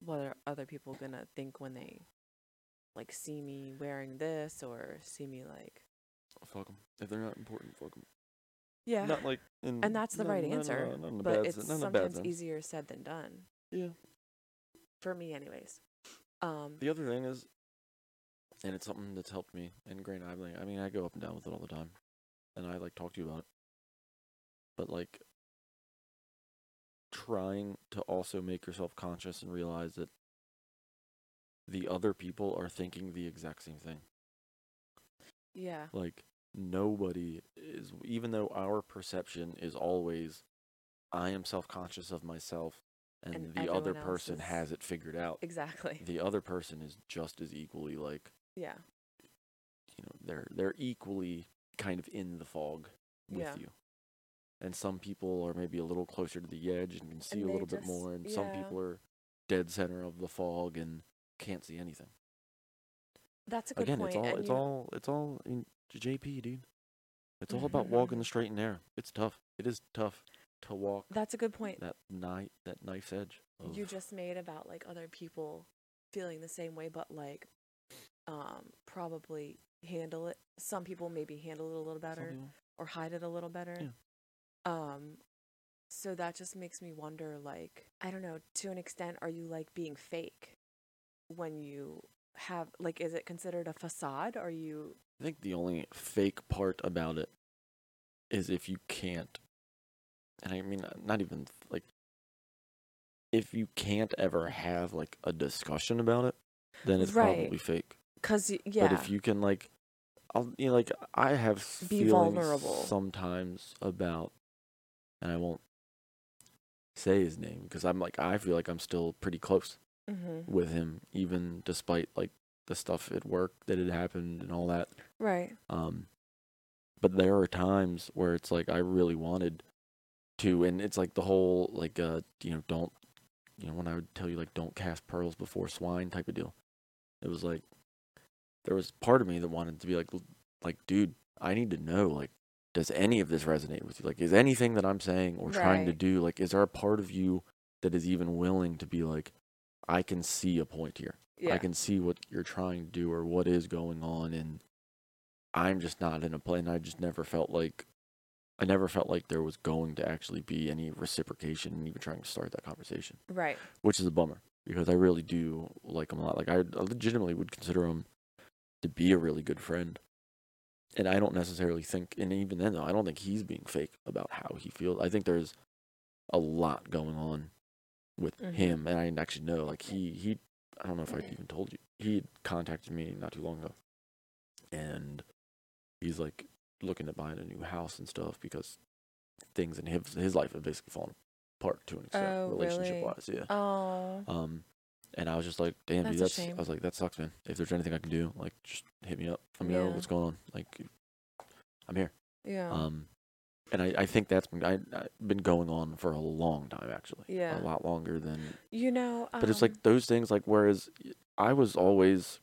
what are other people gonna think when they like see me wearing this or see me like fuck them if they're not important fuck them Yeah. not like in, and that's the no- right no- answer. no- not in a but it's sen- not in a bad sometimes easier said than done. yeah For me anyways. Um The other thing is, and it's something that's helped me. And granted, I like, I mean, I go up and down with it all the time, and I like talk to you about it. But like, trying to also make yourself conscious and realize that the other people are thinking the exact same thing. yeah. Like nobody is, even though our perception is always, I am self conscious of myself, and, And the other person has it figured out. Exactly. The other person is just as equally like Yeah. you know they're they're equally kind of in the fog with Yeah. you and some people are maybe a little closer to the edge and can see And a little bit more and some people are dead center of the fog and can't see anything That's a good again point. it's all it's all it's all in jp dude it's all about walking the straight and narrow it's tough it is tough to walk That's a good point. that knife that knife's edge you just made about like other people feeling the same way but like um probably handle it some people maybe handle it a little better or hide it a little better Yeah. um so that just makes me wonder like i don't know to an extent are you like being fake when you have like is it considered a facade are you I think the only fake part about it is if you can't, and I mean, not even like, if you can't ever have like a discussion about it, then it's Right. probably fake. Because yeah But if you can like, I'll you know like I have Be feelings vulnerable. sometimes about, and I won't say his name because I'm like I feel like I'm still pretty close Mhm. with him even despite like the stuff at work that had happened and all that. right Um, but there are times where it's like I really wanted to, and it's like the whole like uh you know don't you know when I would tell you like don't cast pearls before swine type of deal. It was like there was part of me that wanted to be like like dude, I need to know like does any of this resonate with you? Like is anything that I'm saying or trying to do like is there a part of you that is even willing to be like I can see a point here. yeah I can see what you're trying to do or what is going on, and I'm just not in a play. And I just never felt like I never felt like there was going to actually be any reciprocation, and even trying to start that conversation, right which is a bummer because I really do like him a lot. Like I legitimately would consider him to be a really good friend. And I don't necessarily think, and even then, though, I don't think he's being fake about how he feels. I think there's a lot going on with Mhm. him, and I actually know, like he he, I don't know if I even told you, he contacted me not too long ago, and he's like looking at buying a new house and stuff because things in his his life have basically fallen apart to an extent, Oh, relationship really? wise. Yeah. Oh. Um, and I was just like, damn, That's dude, that's. I was like, that sucks, man. If there's anything I can do, like, just hit me up. Let me know what's going on. Like, I'm here. Yeah. Um, and I, I think that's been I, I've been going on for a long time actually. Yeah. A lot longer than. you know, But it's um, like those things. Like whereas I was always,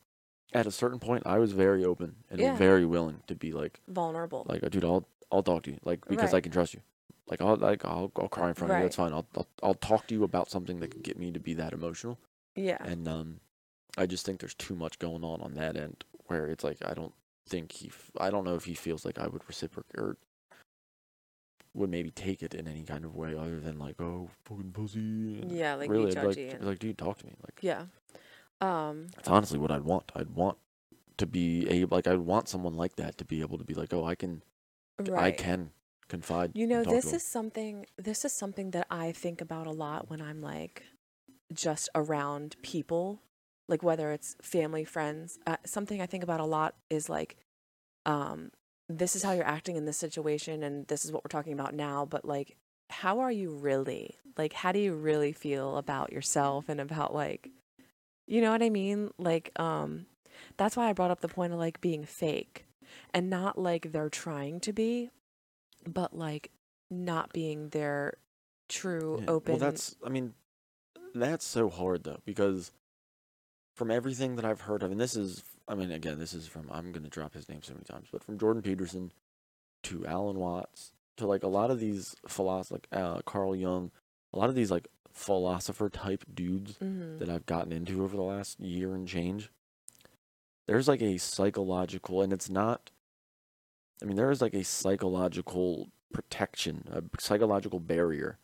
at a certain point, I was very open and Yeah. very willing to be like, vulnerable. like, dude, I'll I'll talk to you, like because I can trust you. Like I'll like I'll I'll cry in front of you. That's fine. I'll, I'll I'll talk to you about something that could get me to be that emotional. Yeah. And um, I just think there's too much going on on that end where it's like I don't think he, f- I don't know if he feels like I would reciprocate or would maybe take it in any kind of way other than like, oh, fucking pussy. Yeah, like really, be like, and- like, dude, talk to me. Like, Yeah. Um. that's honestly what I'd want. I'd want to be able, like, I'd want someone like that to be able to be like, oh, I can, Right. I can confide. You know, and talk to this is something. This is something that I think about a lot when I'm like, just around people, like whether it's family, friends. Uh, something I think about a lot is like, um, this is how you're acting in this situation, and this is what we're talking about now. But like, how are you really? Like, how do you really feel about yourself and about like, you know what I mean? Like, um, that's why I brought up the point of like being fake, and not like they're trying to be, but like not being their true Yeah, open. Well, that's, I mean, that's so hard though, because from everything that I've heard of, and this is, I mean, again, this is from, I'm going to drop his name so many times, but from Jordan Peterson to Alan Watts to like a lot of these philosophers, like uh, Carl Jung, a lot of these like philosopher type dudes Mhm. that I've gotten into over the last year and change, there's like a psychological, and it's not, I mean, there is like a psychological protection, a psychological barrier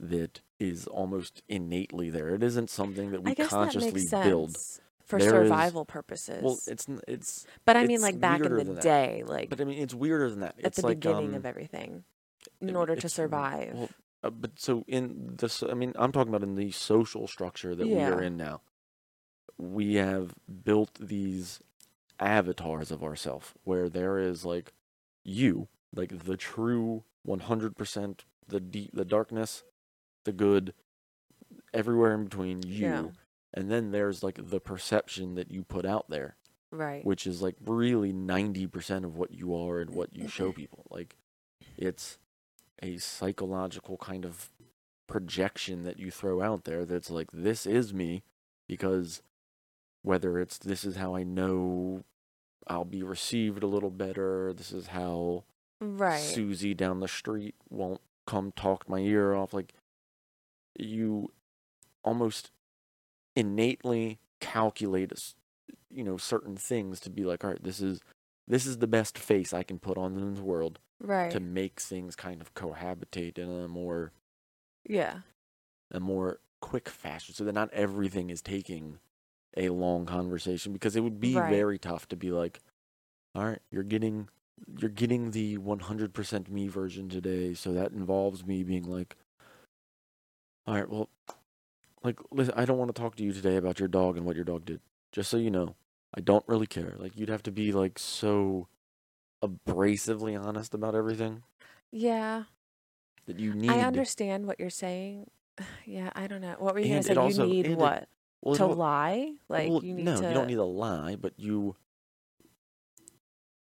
that is almost innately there. It isn't something that we that consciously sense build. for There is- survival purposes. Well, it's it's, but I mean, it's like back in the that. day, like but I mean, it's weirder than that. at It's the like, beginning um, of everything, in order to survive. Well, uh, but so in this, I mean, I'm talking about in the social structure that we are in now. We have built these avatars of ourselves where there is like you, like the true 100%, the deep, the darkness, the good, everywhere in between you. Yeah. And then there's like the perception that you put out there right. which is like really 90% of what you are and what you show people. Like it's a psychological kind of projection that you throw out there that's like this is me because whether it's this is how I know I'll be received a little better, this is how right. Susie down the street won't come talk my ear off like you almost innately calculate you know certain things to be like all right this is this is the best face i can put on in the world right. to make things kind of cohabitate in a more yeah. a more quick fashion so that not everything is taking a long conversation because it would be Right. very tough to be like all right you're getting you're getting the 100% me version today so that involves me being like all right well like listen i don't want to talk to you today about your dog and what your dog did just so you know i don't really care like you'd have to be like so abrasively honest about everything Yeah. that you need I understand what you're saying. Yeah, I don't know. What were you And gonna it say? also- you need it- what well, to lie? Like well, you need no, to. you don't need a lie, but you.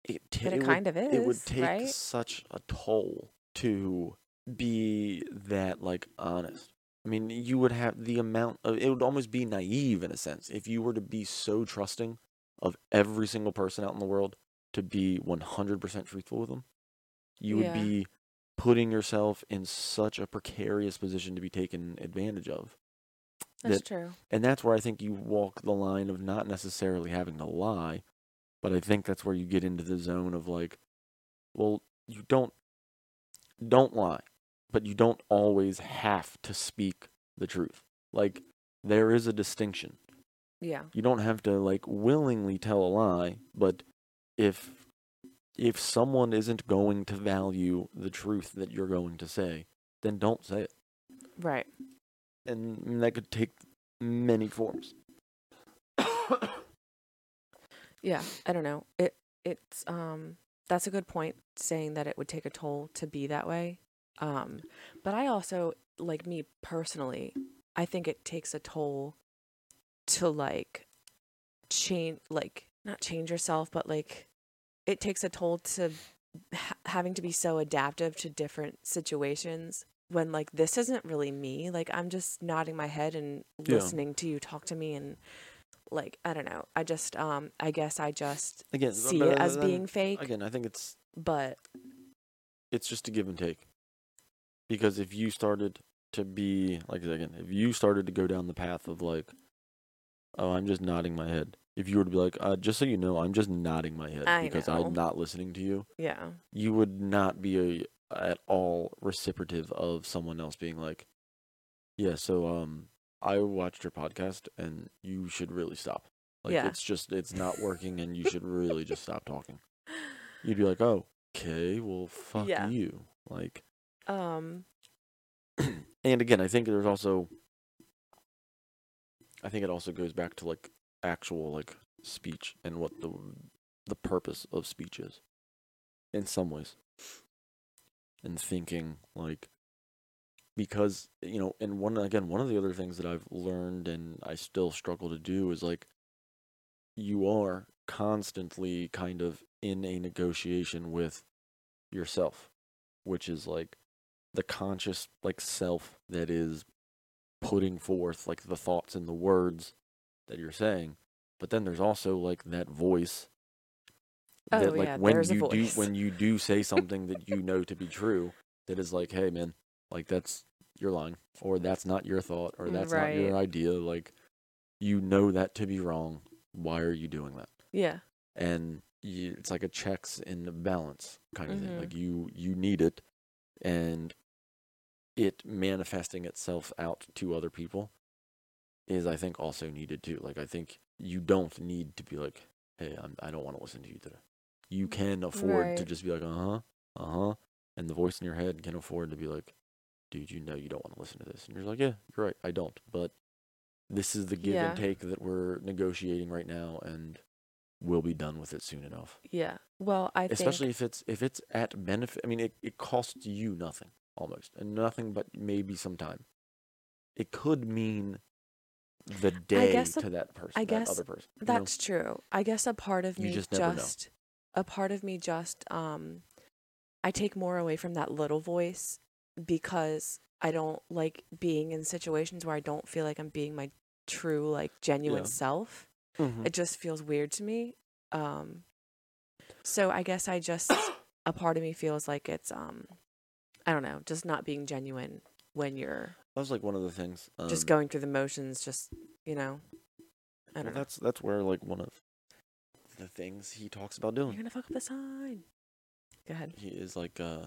It, ta- But it would- kind of is. It would take right? such a toll to be that like honest. I mean, you would have the amount of. It would almost be naive in a sense if you were to be so trusting of every single person out in the world to be one hundred percent truthful with them. You would Yeah. be putting yourself in such a precarious position to be taken advantage of. That's that- true. And that's where I think you walk the line of not necessarily having to lie, but I think that's where you get into the zone of like, well, you don't don't lie, but you don't always have to speak the truth. Like there is a distinction. Yeah. You don't have to like willingly tell a lie, but if if someone isn't going to value the truth that you're going to say, then don't say it. Right. And that could take many forms. Yeah. I don't know. It it's um that's a good point saying that it would take a toll to be that way. Um but I also like me personally, I think it takes a toll to like change like not change yourself but like it takes a toll to ha- having to be so adaptive to different situations when like this isn't really me like i'm just nodding my head and Yeah. listening to you talk to me and like i don't know i just um i guess i just Again, see it as then- being fake Again, I think it's but it's just a give and take. Because if you started to be like again, if you started to go down the path of like, oh, I'm just nodding my head. If you were to be like, uh, just so you know, I'm just nodding my head I because know. I'm not listening to you, yeah you would not be a, at all reciprocative of someone else being like, yeah, so um, I watched your podcast and you should really stop. Like Yeah. it's just it's not working and you should really just stop talking. You'd be like, oh, okay, well, fuck Yeah. you. Like, um and again, I think there's also, I think it also goes back to like actual like speech and what the the purpose of speech is, in some ways, and thinking like, because you know, and one again, one of the other things that I've learned and I still struggle to do is like, you are constantly kind of in a negotiation with yourself, which is like the conscious like self that is putting forth like the thoughts and the words that you're saying but then there's also like that voice Oh, that like yeah, when you do when you do say something that you know to be true that is like hey man like that's you're lying or that's not your thought or that's not your idea like you know that to be wrong. Why are you doing that? Yeah. And you, it's like a checks and balance kind of thing. Mhm. Like you you need it, and it manifesting itself out to other people is, I think, also needed too. Like I think you don't need to be like, hey, I'm, I don't want to listen to you today. You can afford to just be like, uh huh, uh huh, and the voice in your head can afford to be like, dude, you know you don't want to listen to this, and you're like, yeah, you're right, I don't, but this is the give Yeah. and take that we're negotiating right now, and we'll be done with it soon enough. yeah well i Especially think if it's if it's at benefit. I mean, it, it costs you nothing almost, and nothing but maybe some time. It could mean the day a- to that person, I that guess other person. you know? That's true. I guess a part of You me just just, never know. a part of me just um I take more away from that little voice because I don't like being in situations where I don't feel like I'm being my true like genuine Yeah. self. Mhm. It just feels weird to me. Um so I guess I just a part of me feels like it's um I don't know, just not being genuine when you're that was like one of the things. Um, just going through the motions just, you know. I don't know. that's that's where like one of the things he talks about doing. You're going to fuck up the sign. Go ahead. He is like uh,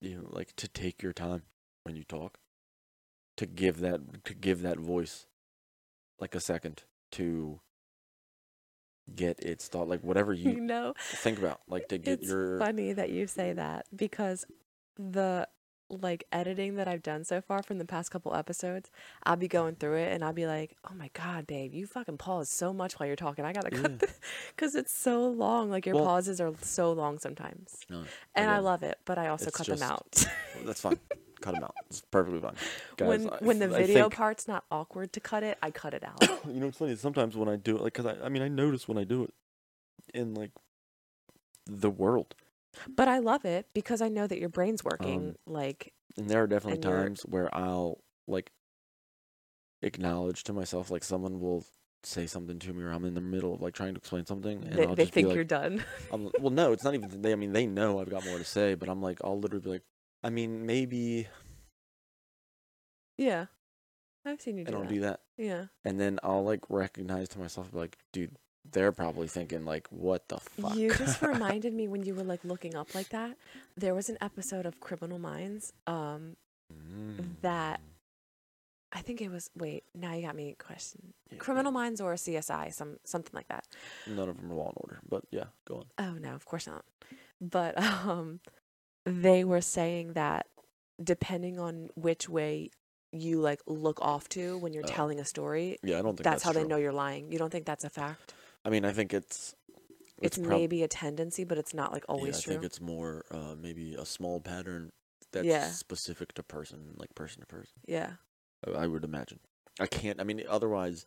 you know, like to take your time when you talk, to give that to give that voice like a second to get its thought, like whatever You you know, think about, like to get it's your funny that you say that because the like editing that I've done so far from the past couple episodes, I'll be going through it and I'll be like, "Oh my god, babe, you fucking pause so much while you're talking. I gotta cut this because it's so long. Like your Well- pauses are so long sometimes, No, and I again, love it, but I also cut them just- out That's fine. Cut them out. It's perfectly fine. Guys, when I- when the I video think- part's not awkward to cut it. I cut it out. you know, it's funny. Sometimes when I do it, like, cause I, I mean, I notice when I do it in like the world, but I love it because I know that your brain's working. Um, like and there are definitely times where I'll like acknowledge to myself, like someone will say something to me, or I'm in the middle of like trying to explain something, and they, I'll they just think be you're done. I'm, well, no, it's not even. They, I mean, they know I've got more to say, but I'm like, I'll literally be like, I mean, maybe, yeah, I've seen you do and I'll that. do that, Yeah. and then I'll like recognize to myself, like, dude, they're probably thinking like, what the fuck? You just reminded me when you were like looking up like that. There was an episode of Criminal Minds um, that- I think it was. Wait, now you got me question. Yeah, Criminal Minds or CSI, some something like that. None of them are Law and Order, but yeah, go on. Oh no, of course not. But um, they were saying that depending on which way you like look off to when you're Oh. telling a story, Yeah, I don't think that's, that's, how they know you're lying. You don't think that's a fact? I mean, I think it's It's, prob- maybe a tendency, but it's not like always yeah, I true. think it's more uh, maybe a small pattern that's Yeah. specific to person, like person to person. yeah. I- I would imagine. I can't. I mean, otherwise,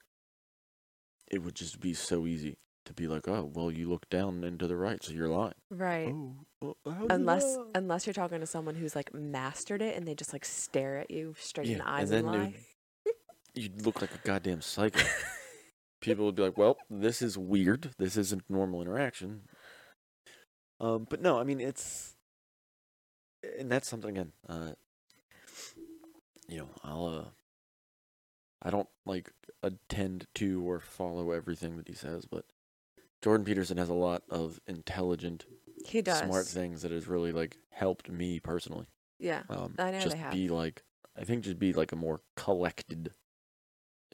it would just be so easy to be like, oh, well, you look down and to the right, so you're lying. Right. Oh, well, how did Unless I- unless you're talking to someone who's like mastered it and they just like stare at you straight in the and eyes and, it lie. you'd look like a goddamn psycho. People would be like, well, this is weird. This isn't normal interaction. Um, but no, I mean, it's, and that's something again. Uh, you know, I'll, uh, I don't like attend to or follow everything that he says, but Jordan Peterson has a lot of intelligent, he does. smart things that has really like helped me personally. Yeah. Um, I know just they have. be like, I think just be like a more collected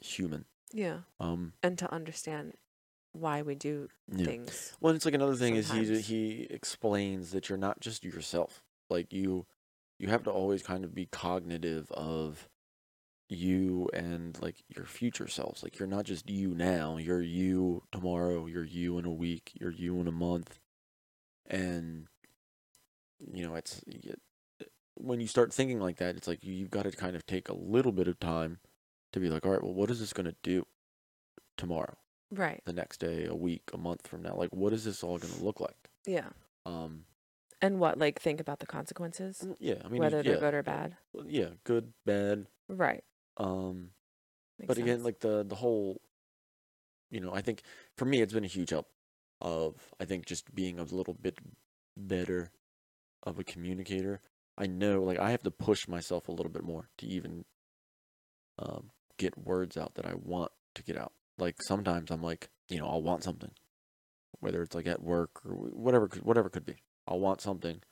human. Yeah. Um, And to understand why we do yeah. things. Well, it's like another thing is he he explains that you're not just yourself. Like you, you have to always kind of be cognitive of you and like your future selves. Like you're not just you now. You're you tomorrow. You're you in a week. You're you in a month. And you know, it's y- when you start thinking like that, it's like you, you've got to kind of take a little bit of time to be like, all right, well, what is this going to do tomorrow? Right. the next day, a week, a month from now. Like, what is this all going to look like? Yeah. Um, And what, like think about the consequences? mm, yeah, I mean, whether they're good or bad. Yeah, good, bad. Right. Um, Makes but again, like the the whole, you know, I think for me, it's been a huge help. Of I think just being a little bit better of a communicator. I know, like, I have to push myself a little bit more to even um, get words out that I want to get out. Like sometimes I'm like, you know, I'll want something, whether it's like at work or whatever, whatever it could be. I'll want something,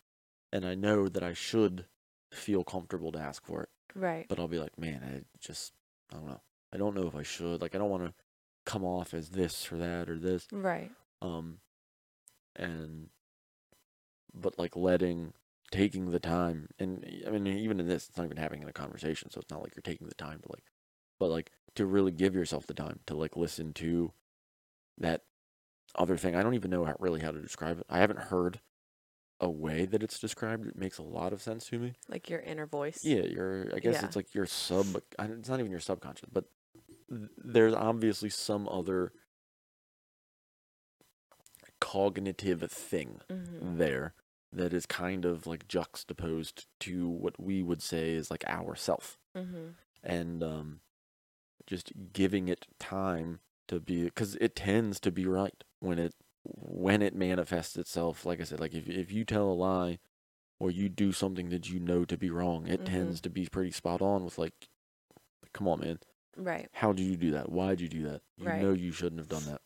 and I know that I should feel comfortable to ask for it. right. But I'll be like, man, I just, I don't know. I don't know if I should. Like, I don't want to come off as this or that or this. Right. Um, and, but like letting, taking the time, and I mean, even in this, it's not even having a conversation, so it's not like you're taking the time to like, but like to really give yourself the time to like listen to that other thing. I don't even know how, really how to describe it. I haven't heard a way that it's described. It makes a lot of sense to me. Like your inner voice. Yeah, your I guess Yeah. it's like your sub. It's not even your subconscious, but th- there's obviously some other cognitive thing Mm-hmm. there that is kind of like juxtaposed to what we would say is like our self, Mm-hmm. and um, just giving it time to be because it tends to be right when it when it manifests itself. Like I said, like if if you tell a lie or you do something that you know to be wrong, it Mhm. tends to be pretty spot on with like, come on, man, Right. how did you do that? Why did you do that? You Right. know you shouldn't have done that.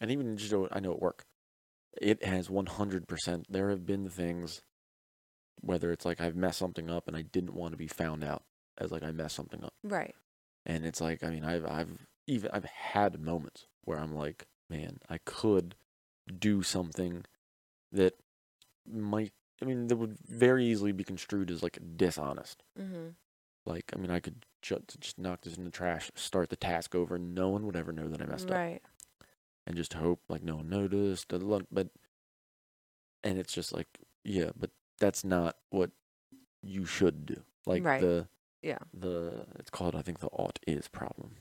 And even just I know at work, it has one hundred percent. There have been things, whether it's like I've messed something up and I didn't want to be found out as like I messed something up Right. and it's like I mean I've I've even I've had moments where I'm like, man, I could do something that might I mean that would very easily be construed as like dishonest. Mm-hmm. Like I mean I could ju- just knock this in the trash, start the task over, and no one would ever know that I messed up, Right. And just hope like no one noticed. But and it's just like yeah, but that's not what you should do. Like Right. the Yeah. the it's called I think the ought is problem.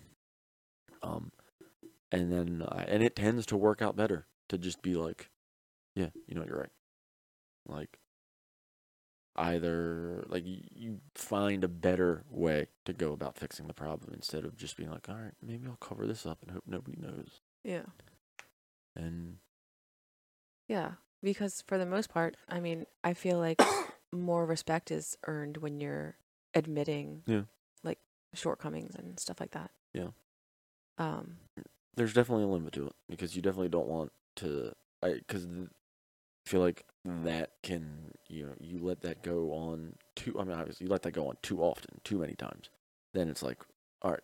Um, and then uh, and it tends to work out better to just be like, yeah, you know you're right. Like either like you find a better way to go about fixing the problem instead of just being like, all right, maybe I'll cover this up and hope nobody knows. Yeah. And Yeah. Because for the most part, I mean, I feel like more respect is earned when you're admitting Yeah. like shortcomings and stuff like that. Yeah. Um, there's definitely a limit to it because you definitely don't want to I because I feel like that can you know you let that go on too I mean obviously you let that go on too often too many times then it's like all right,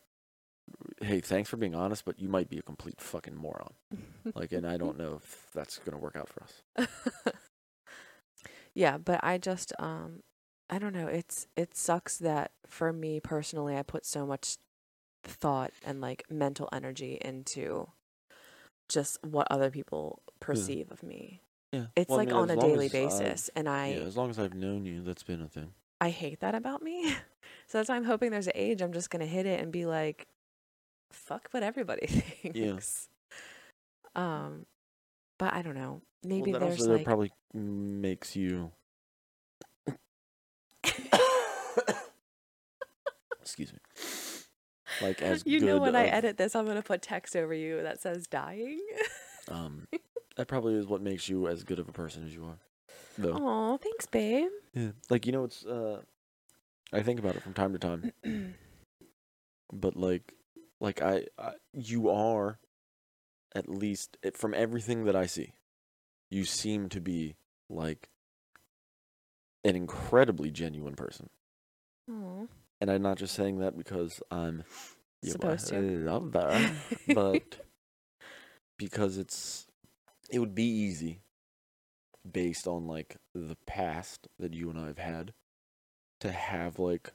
hey, thanks for being honest, but you might be a complete fucking moron. like, and I don't know if that's gonna work out for us. yeah, but I just um I don't know, it's it sucks that for me personally I put so much thought and like mental energy into just what other people perceive of me. Yeah, It's Well, I like mean, on a daily as I've- basis and I yeah, as long as I've known you, that's been a thing. I hate that about me. so that's why I'm hoping there's an age I'm just gonna hit it and be like, fuck what everybody thinks. Yeah. Um, but I don't know. Maybe well, that there's also that like probably makes you. Excuse me. Like as you know when I edit this, I'm gonna put text over you that says dying. Um, that probably is what makes you as good of a person as you are. Though. Oh, thanks, babe. Yeah. Like you know, it's uh, I think about it from time to time, but like, like I, I you are, at least eh, from everything that I see, you seem to be like an incredibly genuine person. Oh, And I'm not just saying that because I'm Supposed to. I love that, but because it's it would be easy based on like the past that you and I have had to have like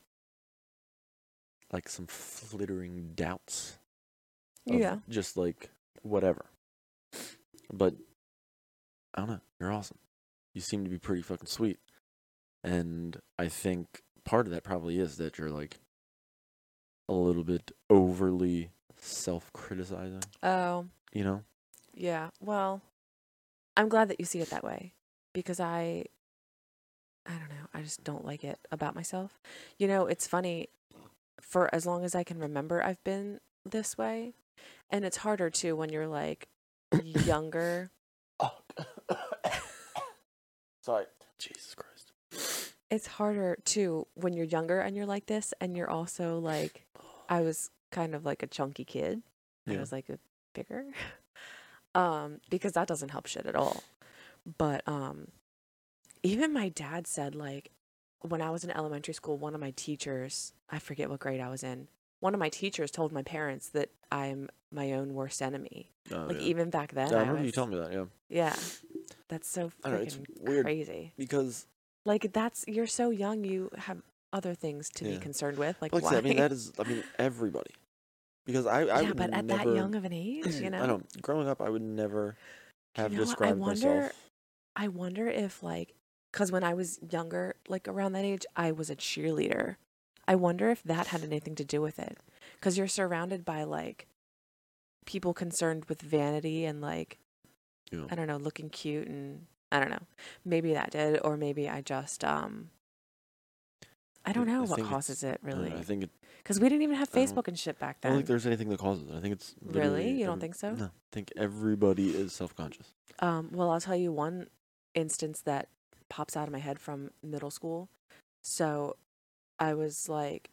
like some flittering doubts yeah. just like whatever. But I don't know, you're awesome. You seem to be pretty fucking sweet. And I think part of that probably is that you're like a little bit overly self-criticizing, Oh, you know? yeah. Well, I'm glad that you see it that way because I, I don't know. I just don't like it about myself. You know, it's funny. For as long as I can remember, I've been this way, and it's harder too when you're like younger. Oh. Sorry. Jesus Christ. It's harder too when you're younger and you're like this, and you're also like, I was kind of like a chunky kid. I was like a bigger, um, because that doesn't help shit at all. But um, even my dad said like, when I was in elementary school, one of my teachers, I forget what grade I was in, one of my teachers told my parents that I'm my own worst enemy. Oh, Like yeah. even back then, Yeah, I I remember you was- telling me that, yeah. Yeah, that's so I know, freaking weird. crazy. Because Like that's you're so young, you have other things to Yeah. be concerned with. Like like I why? I mean that is I mean everybody. Because I I yeah, but at never, that young of an age, you know. I don't know. Growing up I would never have You know what? I described wonder- myself. I wonder if like cuz when I was younger, like around that age, I was a cheerleader. I wonder if that had anything to do with it. Cuz you're surrounded by like people concerned with vanity and like Yeah. I don't know, looking cute and I don't know. Maybe that did or maybe I just um I don't I know what causes it I really. I think it Cuz we didn't even have Facebook and shit back then. I don't think there's anything that causes it. I think it's Really? You don't think so? No. I think everybody is self-conscious. Um, well, I'll tell you one instance that pops out of my head from middle school. So I was like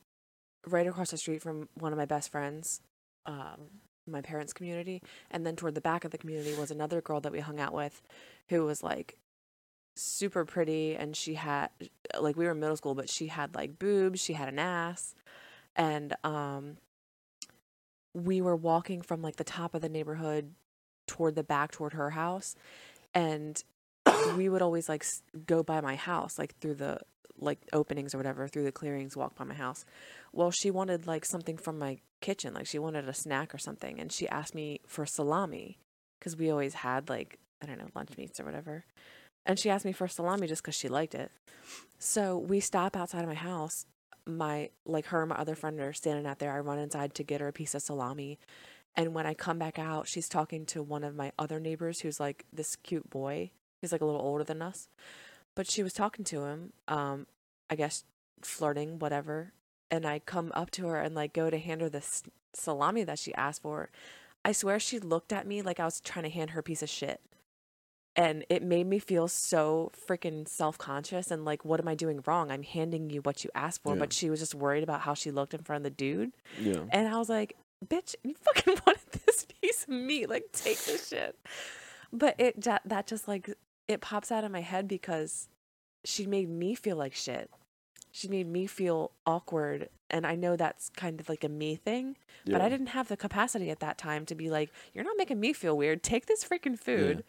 right across the street from one of my best friends, um, my parents' community. And then toward the back of the community was another girl that we hung out with who was like super pretty. And she had, like, we were in middle school, but she had like boobs, she had an ass. And um, we were walking from like the top of the neighborhood toward the back toward her house and we would always like go by my house like through the like openings or whatever through the clearings walk by my house. Well she wanted like something from my kitchen like she wanted a snack or something and she asked me for salami because we always had like i don't know lunch meats or whatever. And she asked me for salami just because she liked it. So we stop outside of my house. My like her and my other friend are standing out there. I run inside to get her a piece of salami. And when I come back out, she's talking to one of my other neighbors who's like this cute boy. He's like a little older than us. But she was talking to him, um, I guess flirting, whatever. And I come up to her and like go to hand her this salami that she asked for. I swear she looked at me like I was trying to hand her a piece of shit. And it made me feel so freaking self conscious and like, what am I doing wrong? I'm handing you what you asked for. Yeah. But she was just worried about how she looked in front of the dude. Yeah. And I was like, bitch, you fucking wanted this piece of meat. Like, take this shit. But it that, that just like it pops out of my head because she made me feel like shit. she made me feel awkward and I know that's kind of like a me thing, but I didn't have the capacity at that time to be like, "You're not making me feel weird. Take this freaking food."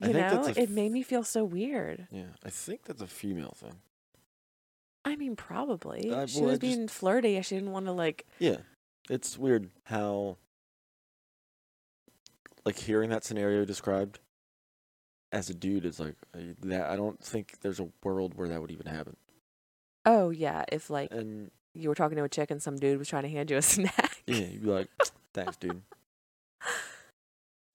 I You know, a it made me feel so weird. Yeah, I think that's a female thing. I mean, probably. She well, I was just- being flirty. She didn't want to like. Yeah, it's weird how, like, hearing that scenario described as a dude is like that. I don't think there's a world where that would even happen. Oh yeah, if like And you were talking to a chick and some dude was trying to hand you a snack. yeah, you'd be like, "Thanks, dude."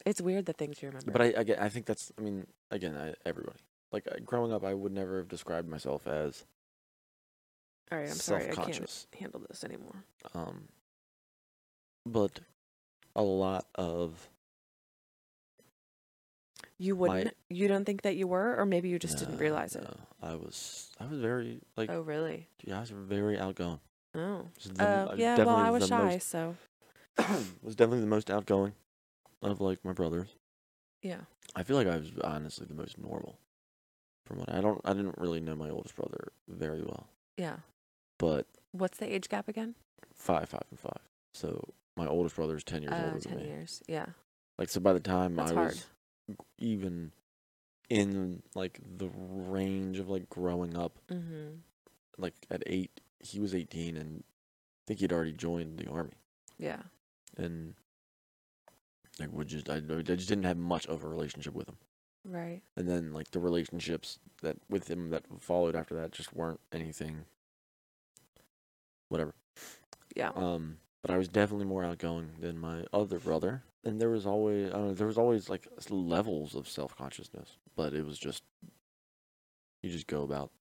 It's weird the things you remember. But I, I. I think that's. I mean, again, I, everybody. Like uh, growing up, I would never have described myself as All right, I'm sorry, I can't handle this anymore. Um, but a lot of You wouldn't. You don't think that you were, or maybe you just didn't realize it. no, I was. I was very like. Oh really? Yeah, I was very outgoing. Oh. The- Uh, yeah. Well, I was shy, most- so was definitely the most outgoing of like my brothers. yeah. I feel like I was honestly the most normal. From what I don't, I didn't really know my oldest brother very well, Yeah. but What's the age gap again? five, five, and five. So my oldest brother is ten years Uh, older ten than me. years. Yeah. Like so, by the time That's I hard. was even in like the range of like growing up, Mm-hmm. like at eight, he was eighteen, and I think he'd already joined the army. Yeah. and like would just I, I just didn't have much of a relationship with him. Right. And then like the relationships that with him that followed after that just weren't anything. Whatever. Yeah. Um, but I was definitely more outgoing than my other brother, and there was always I don't know there was always like levels of self consciousness, but it was just you just go about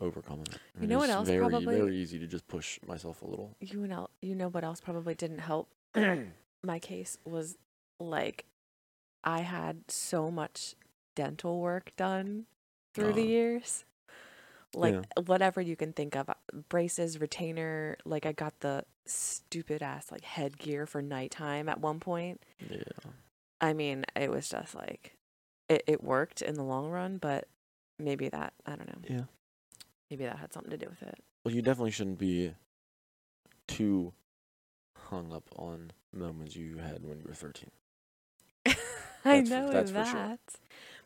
overcoming it. You know what else Very probably- very easy to just push myself a little. you know. You know what else probably didn't help my case was like I had so much dental work done through the Uh, years. Like yeah. whatever you can think of, uh, braces, retainer. Like I got the stupid ass like headgear for nighttime at one point. Yeah. I mean, it was just like it, it worked in the long run, but maybe that I don't know. Yeah. Maybe that had something to do with it. Well, you definitely shouldn't be too hung up on moments you had when you were 13. I know for that. sure.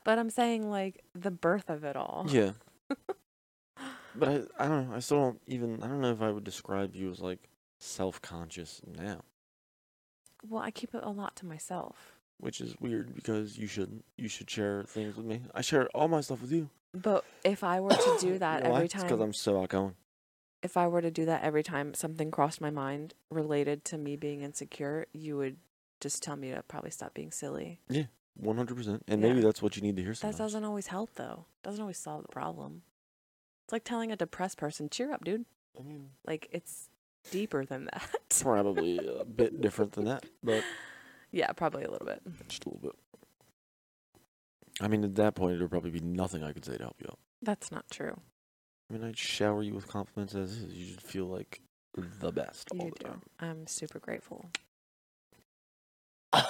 But I'm saying like the birth of it all. Yeah. But I, I don't know. I still don't even, I don't know if I would describe you as like self conscious now, Well, I keep it a lot to myself. which is weird because you shouldn't. You should share things with me. I share all my stuff with you. But if I were to do that You know why? every It's because I'm so outgoing. if I were to do that every time something crossed my mind related to me being insecure, you would just tell me to probably stop being silly. Yeah, 100%. And Yeah. maybe that's what you need to hear That doesn't always help though. Doesn't always solve the problem. It's like telling a depressed person, "Cheer up, dude." I mean, Like it's deeper than that. probably a bit different than that, but yeah, probably a little bit. just a little bit. I mean, at that point, there would probably be nothing I could say to help you out. That's not true. I mean, I'd shower you with compliments as is. You should feel like the best all You the do. time. I'm super grateful.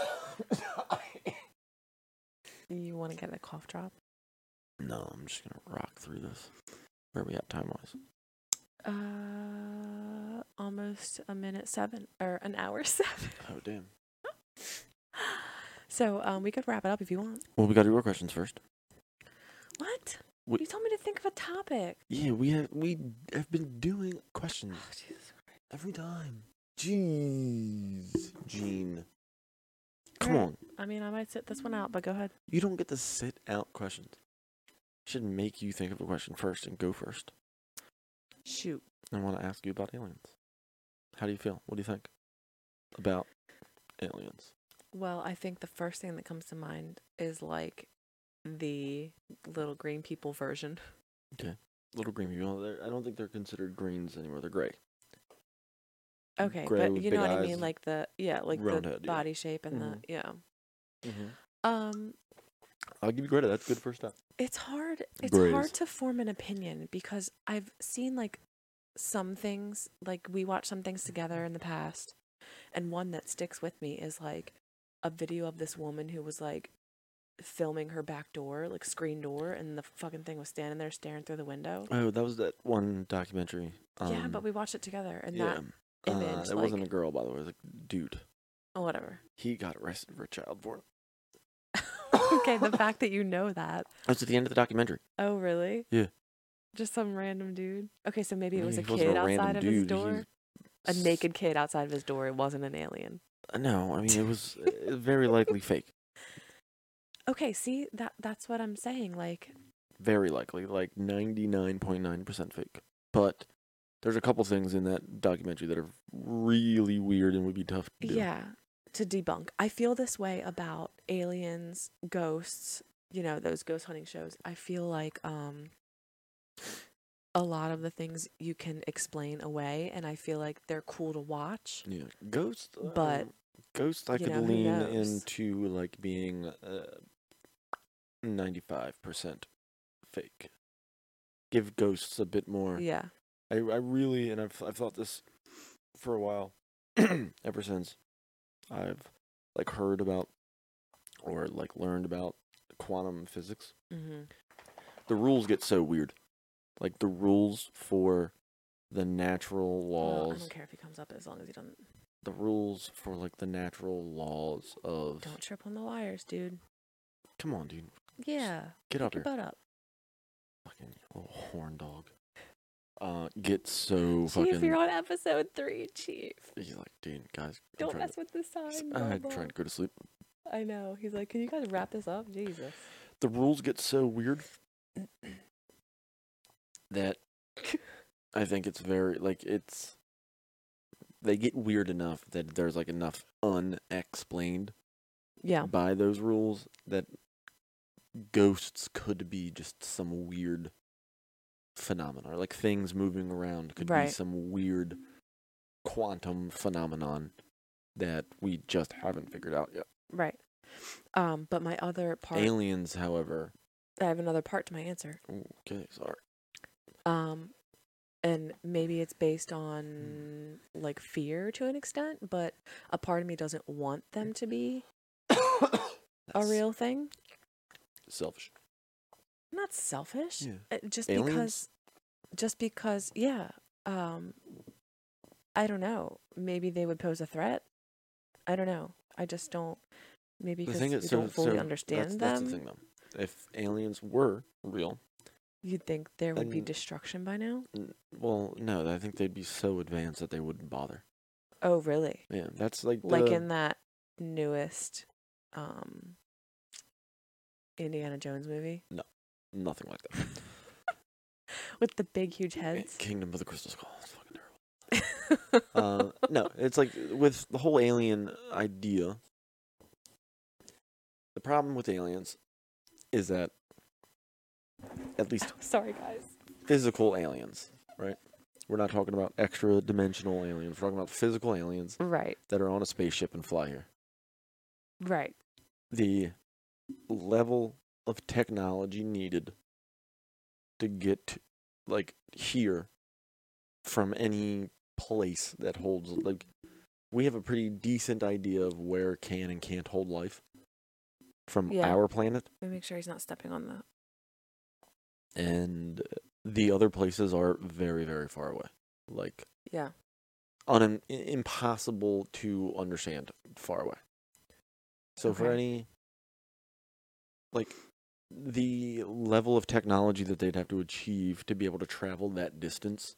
You want to get a cough drop? no, I'm just gonna rock through this. Where are we at time wise? Uh, almost a minute seven or an hour seven. Oh damn. So um, we could wrap it up if you want. Well, we got to do your questions first. What? We- you told me to think of a topic. Yeah, we have we have been doing questions Oh, every time. Jeez, Gene. Come Alright. on, I mean, I might sit this one out, but go ahead. you don't get to sit out questions. Should make you think of a question first and go first. Shoot. I want to ask you about aliens. How do you feel? What do you think about aliens? Well, I think the first thing that comes to mind is like the little green people version. Okay. Little green people. They're, I don't think they're considered greens anymore. They're gray. Okay, Gray but you know what I mean, like the yeah, like the head, yeah. body shape and Mhm. the yeah. Mm-hmm. Um, I'll give you credit. That's good first step. it's hard. It's Grays. hard to form an opinion because I've seen like some things. Like we watched some things together in the past, and one that sticks with me is like a video of this woman who was like filming her back door, like screen door, and the fucking thing was standing there staring through the window. Oh, that was that one documentary. yeah, um, but we watched it together, and yeah. that image, uh, it like, wasn't a girl, by the way. It was a dude. oh, whatever. He got arrested for child porn. okay, the fact that you know that. That's at the end of the documentary. Oh, really? Yeah. Just some random dude. Okay, so maybe it was He a wasn't kid outside of his dude, door. A he's- naked kid outside of his door. It wasn't an alien. Uh, No, I mean it was uh, very likely fake. Okay, see that that's what I'm saying. Like, Very likely, like ninety nine point nine percent fake. But there's a couple things in that documentary that are really weird and would be tough to do. yeah, to debunk. I feel this way about aliens, ghosts. You know those ghost hunting shows. I feel like um, a lot of the things you can explain away, and I feel like they're cool to watch. Yeah, Ghost. But, um, Ghost, I could know, lean into like being ninety five percent fake. Give ghosts a bit more. Yeah. I I really and I've I've thought this for a while, ever since I've like heard about or like learned about quantum physics. Mm-hmm. The rules get so weird, like the rules for the natural Well, I laws, don't care if he comes up as long as he doesn't. the rules for like the natural laws of. Don't trip on the wires, dude. Come on, dude, Yeah. get up Your here, butt up. fucking little horn dog. Uh, get so Chief, fucking. you're on episode three, Chief. He's like, dude, guys, Don't mess to, with the sign. I'm trying to go to sleep. I know. He's like, can you guys wrap this up? Jesus. the rules get so weird that I think it's very like it's they get weird enough that there's like enough unexplained Yeah. by those rules that ghosts could be just some weird phenomena or like things moving around could be some weird quantum phenomenon that we just haven't figured out yet. Right. Um, but my other part, Aliens, however, I have another part to my answer. okay, sorry. Um, and maybe it's based on like fear to an extent, but a part of me doesn't want them to be a real thing. selfish. Not selfish. Yeah. uh, Just Aliens? because, just because, yeah. Um, I don't know. Maybe they would pose a threat. I don't know. I just don't. Maybe because we don't fully so understand that's, them. That's the thing, though. If aliens were real, You'd think there would be destruction by now. well, no, I think they'd be so advanced that they wouldn't bother. Oh, really? Yeah, that's like Like the- in that newest um Indiana Jones movie No. nothing like that. with the big huge heads. Kingdom of the Crystal Skull. It's fucking terrible. uh, no, it's like with the whole alien idea. The problem with aliens is that at least Sorry, guys. physical aliens, right? We're not talking about extra dimensional aliens. We're talking about physical aliens Right, that are on a spaceship and fly here. right. The level of technology needed to get like here from any place that holds like we have a pretty decent idea of where can and can't hold life from Yeah. our planet Let me make sure he's not stepping on the. And the other places are very very far away. Like Yeah. un- impossible to understand far away. So for any like the level of technology that they'd have to achieve to be able to travel that distance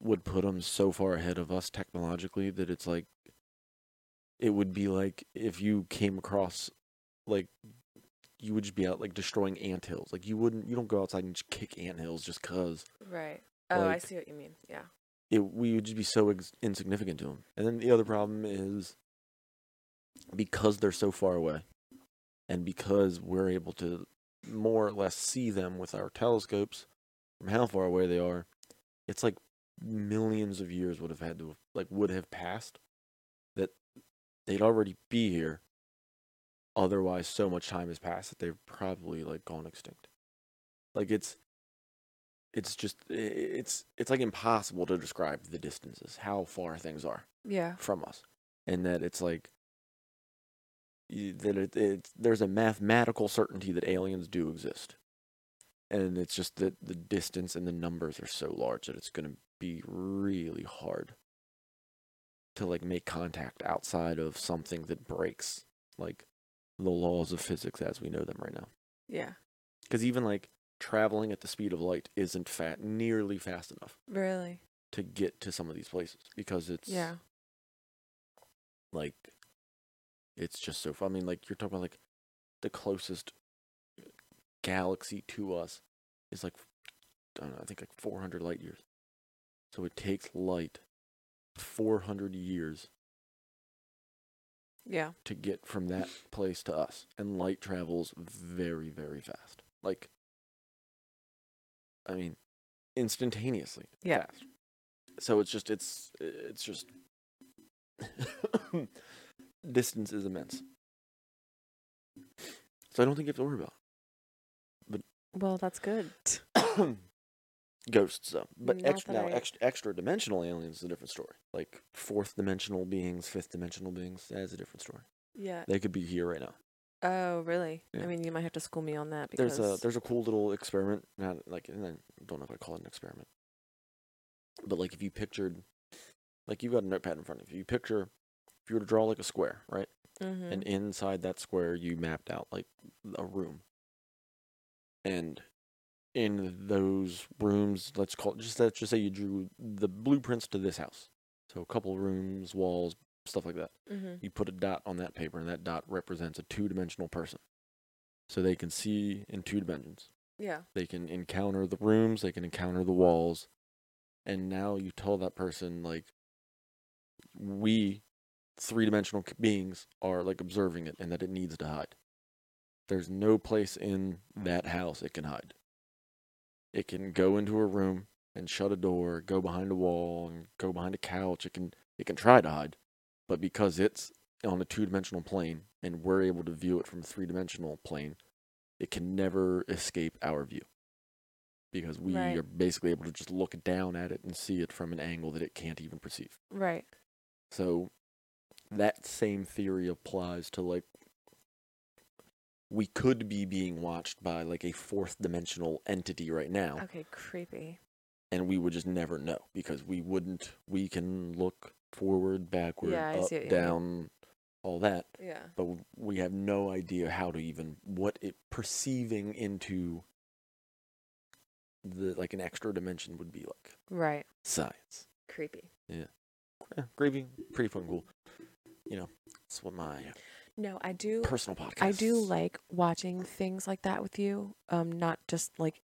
would put them so far ahead of us technologically that it's like it would be like if you came across like you would just be out like destroying anthills like you wouldn't you don't go outside and just kick anthills just cuz Right. Oh, I see what you mean. Yeah. it we would just be so ex- insignificant to them. And then the other problem is because they're so far away, and because we're able to more or less see them with our telescopes from how far away they are, it's like millions of years would have had to have, like would have passed that they'd already be here. Otherwise, so much time has passed that they've probably like gone extinct. Like it's it's just it's it's like impossible to describe the distances how far things are Yeah. from us and that it's like that it, it's there's a mathematical certainty that aliens do exist, and it's just that the distance and the numbers are so large that it's going to be really hard to like make contact outside of something that breaks like the laws of physics as we know them right now. Yeah. Because even like traveling at the speed of light isn't fat nearly fast enough Really? to get to some of these places because it's Yeah. like it's just so fun. I mean, like you're talking about like the closest galaxy to us is like I don't know, I think like 400 light years. So it takes light 400 years Yeah. to get from that place to us, and light travels very, very fast. Like, I mean, instantaneously Yeah. fast. So it's just it's it's just distance is immense. So I don't think you have to worry about But. Well, that's good. ghosts though. But Not extra, now I- extra, extra dimensional aliens is a different story. Like fourth dimensional beings, fifth dimensional beings, that's a different story. Yeah. They could be here right now. Oh, really? Yeah. I mean, you might have to school me on that because There's a there's a cool little experiment. Not like and I don't know if I call it an experiment, but like if you pictured, like you've got a notepad in front of you. You picture if you were to draw like a square, right? Mhm. And inside that square, you mapped out like a room. And in those rooms, let's call it just let's just say you drew the blueprints to this house. So a couple rooms, walls, stuff like that. Mhm. You put a dot on that paper, and that dot represents a two-dimensional person. So they can see in two dimensions. Yeah. They can encounter the rooms, they can encounter the walls, and now you tell that person like we three-dimensional beings are like observing it and that it needs to hide. There's no place in that house it can hide. It can go into a room and shut a door, go behind a wall and go behind a couch. It can it can try to hide, but because it's on a two-dimensional plane and we're able to view it from a three-dimensional plane, it can never escape our view. Because we Right. are basically able to just look down at it and see it from an angle that it can't even perceive. Right. So that same theory applies to like we could be being watched by like a fourth dimensional entity right now Okay. Creepy. and we would just never know because we wouldn't we can look forward backward Yeah, up what mean. down all that Yeah. but we have no idea how to even what it perceiving into the like an extra dimension would be like Right. science Creepy. yeah, Creepy. pretty fun cool you know that's what my uh, No, I do. personal podcast I do like watching things like that with you. Um, not just like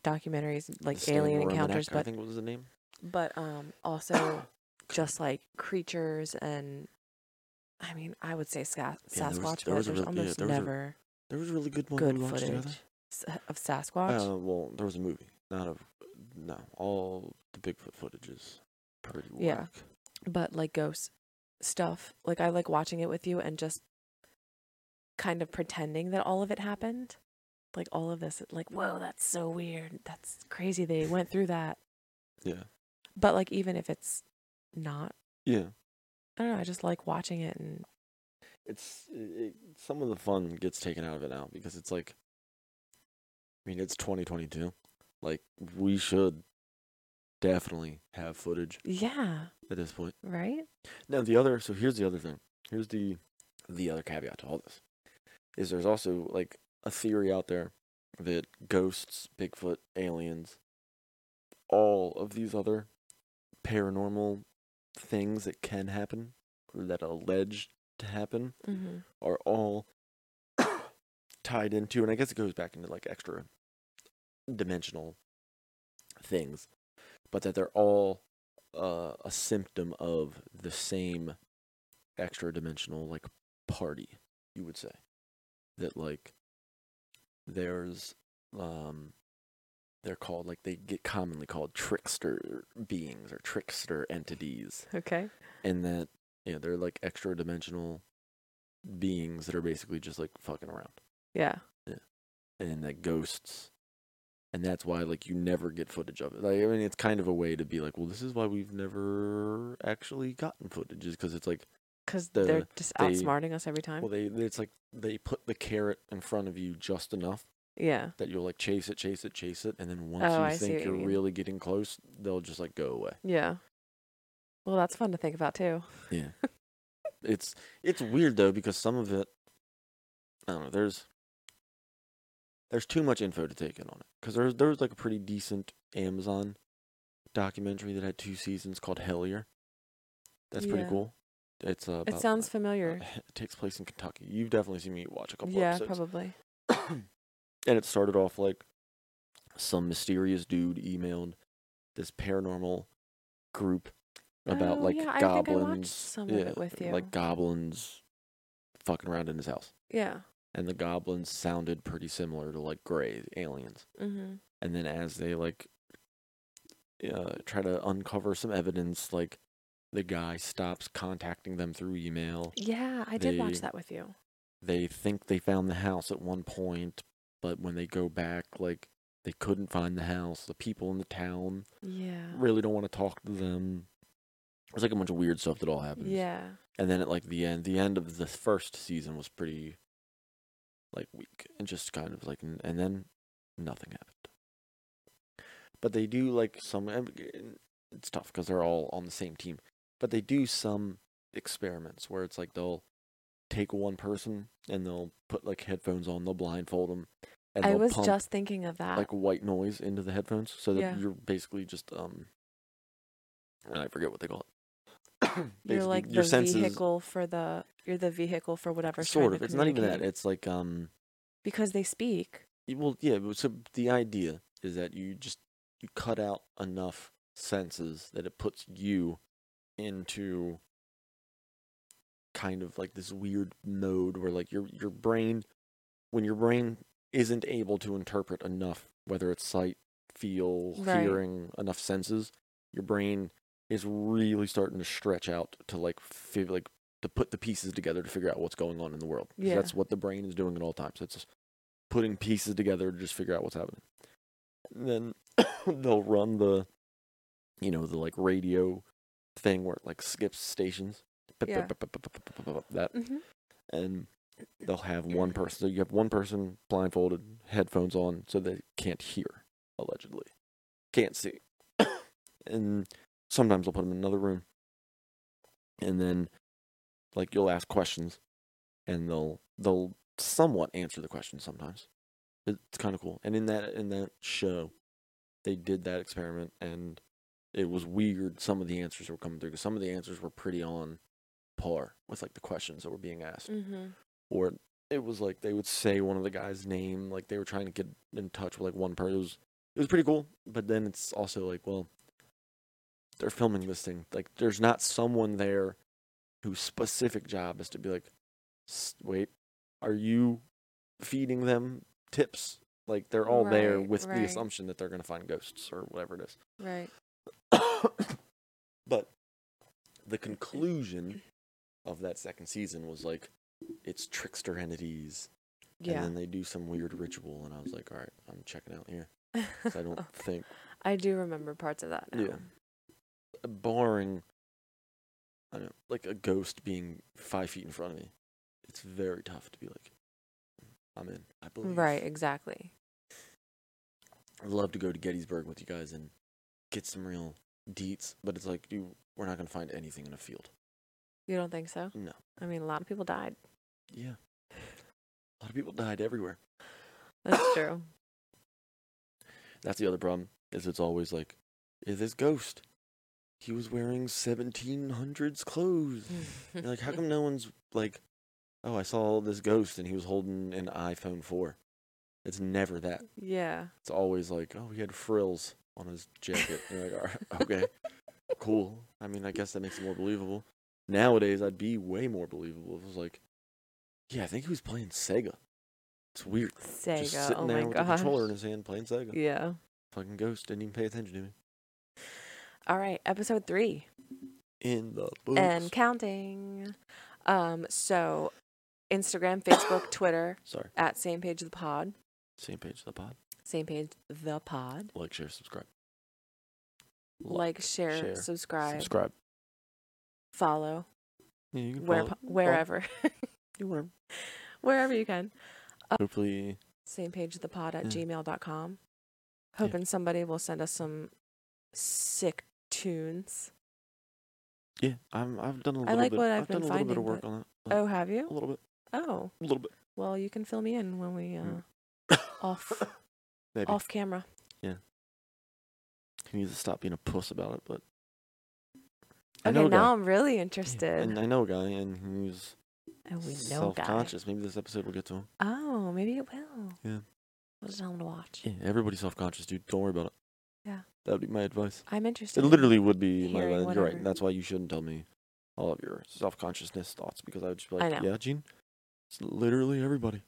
documentaries, like The alien encounters, I but think what was the name but um also just like creatures and. I mean, I would say Sa- Yeah, there was- Sasquatch, there was a there's real- yeah, almost there was a never there was a really good one good we watched footage together. s- of Sasquatch. Uh, well, there was a movie, not of no. All the Bigfoot footage is pretty Yeah. whack. but like ghost stuff. Like I like watching it with you and just kind of pretending that all of it happened. Like all of this, like whoa, that's so weird. That's crazy. They went through that. Yeah, But like even if it's not, yeah. I don't know. I just like watching it and It's it, it, some of the fun gets taken out of it now because it's like, I mean, it's 2022. Like we should definitely have footage yeah, at this point. right. Now the other, so here's the other thing. Here's the the other caveat to all this is there's also like a theory out there that ghosts, Bigfoot, aliens, all of these other paranormal things that can happen that are alleged to happen Mm-hmm. are all tied into, and I guess it goes back into like extra dimensional things, but that they're all uh, a symptom of the same extra dimensional like party, you would say. That like there's um they're called like they get commonly called trickster beings or trickster entities Okay. and that yeah they're like extra dimensional beings that are basically just like fucking around Yeah. and that ghosts and that's why like you never get footage of it like i mean it's kind of a way to be like well this is why we've never actually gotten footage is because it's like Because the- they're just they- outsmarting us every time. Well, they it's like they put the carrot in front of you just enough yeah. that you'll like chase it, chase it, chase it, and then once Oh, you I think you you're mean. really getting close, they'll just like go away. Yeah. Well, that's fun to think about too. Yeah. it's it's weird though because some of it I don't know, there's there's too much info to take in on it. Cuz there's there was like a pretty decent Amazon documentary that had two seasons called Hellier. That's pretty Yeah. cool. It's uh, It about- sounds uh, familiar. it takes place in Kentucky. You've definitely seen me watch a couple yeah, episodes. probably. and it started off like some mysterious dude emailed this paranormal group about Oh, like yeah, I think I watched goblins. some of it with you. Like goblins fucking around in his house. Yeah. And the goblins sounded pretty similar to like gray aliens. Mhm. And then as they like uh, try to uncover some evidence, like the guy stops contacting them through email. Yeah, I did watch that with you. they think they found the house at one point, but when they go back, like they couldn't find the house. The people in the town Yeah. really don't want to talk to them. There's like a bunch of weird stuff that all happens. Yeah. And then at like the end, the end of the first season was pretty like week and just kind of like, and then nothing happened. But they do like some. It's tough because they're all on the same team. But they do some experiments where it's like they'll take one person and they'll put like headphones on, they'll blindfold them, and I was just thinking of that. like white noise into the headphones so that Yeah. you're basically just um. And I forget what they call it. you're like your the senses- vehicle for the you're the vehicle for whatever. sort of. It's not even that. It's like um. because they speak. Well, yeah. So the idea is that you just you cut out enough senses that it puts you into kind of like this weird mode where like your your brain when your brain isn't able to interpret enough whether it's sight feel Right. hearing enough senses your brain is really starting to stretch out to like fi- like to put the pieces together to figure out what's going on in the world. Yeah. that's what the brain is doing at all times it's putting pieces together to just figure out what's happening and then they'll run the you know the like radio thing where it like skips stations Yeah. that and they'll have one person so you have one person blindfolded headphones on so they can't hear allegedly can't see and sometimes they'll put them in another room and then like you'll ask questions and they'll they'll somewhat answer the questions sometimes. It's kind of cool and in that in that show they did that experiment and it was weird some of the answers were coming through 'cause some of the answers were pretty on par with like the questions that were being asked. Hmm or it was like they would say one of the guy's name like they were trying to get in touch with like one person it was, it was pretty cool but then it's also like well they're filming this thing like there's not someone there whose specific job is to be like "S- wait are you feeding them tips like they're all there Right, with the assumption that they're going to find ghosts or whatever it is Right. but the conclusion of that second season was like it's trickster entities Yeah. and then they do some weird ritual and i was like all right i'm checking out here. i don't think I do remember parts of that. Now. Yeah. Barring i don't know like a ghost being five feet in front of me it's very tough to be like i'm in i believe Right. Exactly. i'd love to go to gettysburg with you guys and get some real deets but it's like you we're not going to find anything in a field You don't think so? no I mean, a lot of people died. yeah a lot of people died everywhere That's true. That's the other problem. Is it's always like, is this ghost? He was wearing 1700s clothes. Like, how come no one's like, oh, I saw this ghost and he was holding an iPhone 4. It's never that. yeah. It's always like, oh, he had frills on his jacket. You're like, all right, okay, cool. I mean, I guess that makes it more believable. Nowadays, I'd be way more believable if it was like, yeah, I think he was playing Sega. It's weird. Sega. Just sitting Oh there with the controller in his hand playing Sega. Yeah. Fucking ghost didn't even pay attention to me. All right. Episode three. In the books. and counting. Um, so Instagram, Facebook, Twitter Sorry, at same page of the pod, same page of the pod. same page the pod. Like, share, subscribe. Like, share, share, subscribe, Subscribe. follow. Yeah, you can Where, follow- po- follow- wherever, you wherever can. Hopefully, Same page of the pod at Yeah. gmail.com. Hoping somebody will send us some sick tunes. yeah. I'm. I've done a I little I like bit. what I've done been a little bit of finding, work but- on that. but Oh, have you? a little bit. Oh, A little bit. well, you can fill me in when we uh, Mm. off Maybe. off camera. Yeah. He needs to stop being a puss about it, but. I Okay, know now I'm really Yeah, interested. And I know a guy, and he's oh, we know self-conscious. Maybe this episode will get to him. Oh, maybe it will. Yeah. We'll just tell him to watch. Yeah, everybody's self-conscious, dude. Don't worry about it. Yeah. That would be my advice. I'm interested. It literally would be my advice. You're right. whatever. That's why you shouldn't tell me all of your self-consciousness thoughts because I would just be like, yeah, Gene, it's literally everybody.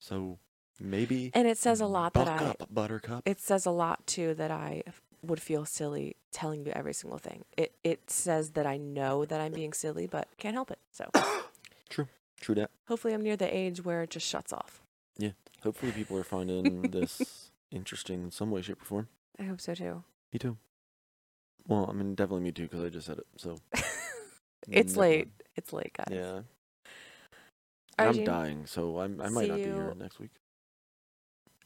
So maybe And it says a mm, lot that I. up, Buttercup. It says a lot too that I would feel silly telling you every single thing. It it says that I know that I'm being silly, but can't help it. So True True that. hopefully I'm near the age where it just shuts off. Yeah. Hopefully people are finding this interesting in some way, shape, or form. I hope so too. Me too. Well, I mean, definitely me too because I just said it. So it's Definitely. late. It's late, guys. Yeah. And I'm dying, so I'm, I might See not be here you- next week.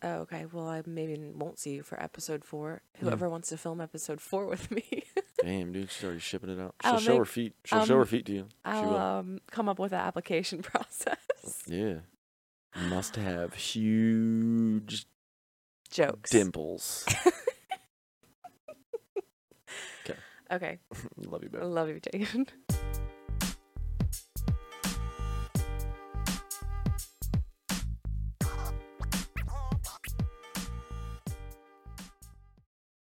Oh, okay. Well, I maybe won't see you for episode four. Yeah. Whoever wants to film episode four with me, Damn, dude, she's already shipping it out. She'll I'll show her feet. She'll show her um, feet to you. she I'll will. um, come up with an application process. Yeah. Must have huge Jokes. dimples. Okay. Love you, babe. Love you, Jaden.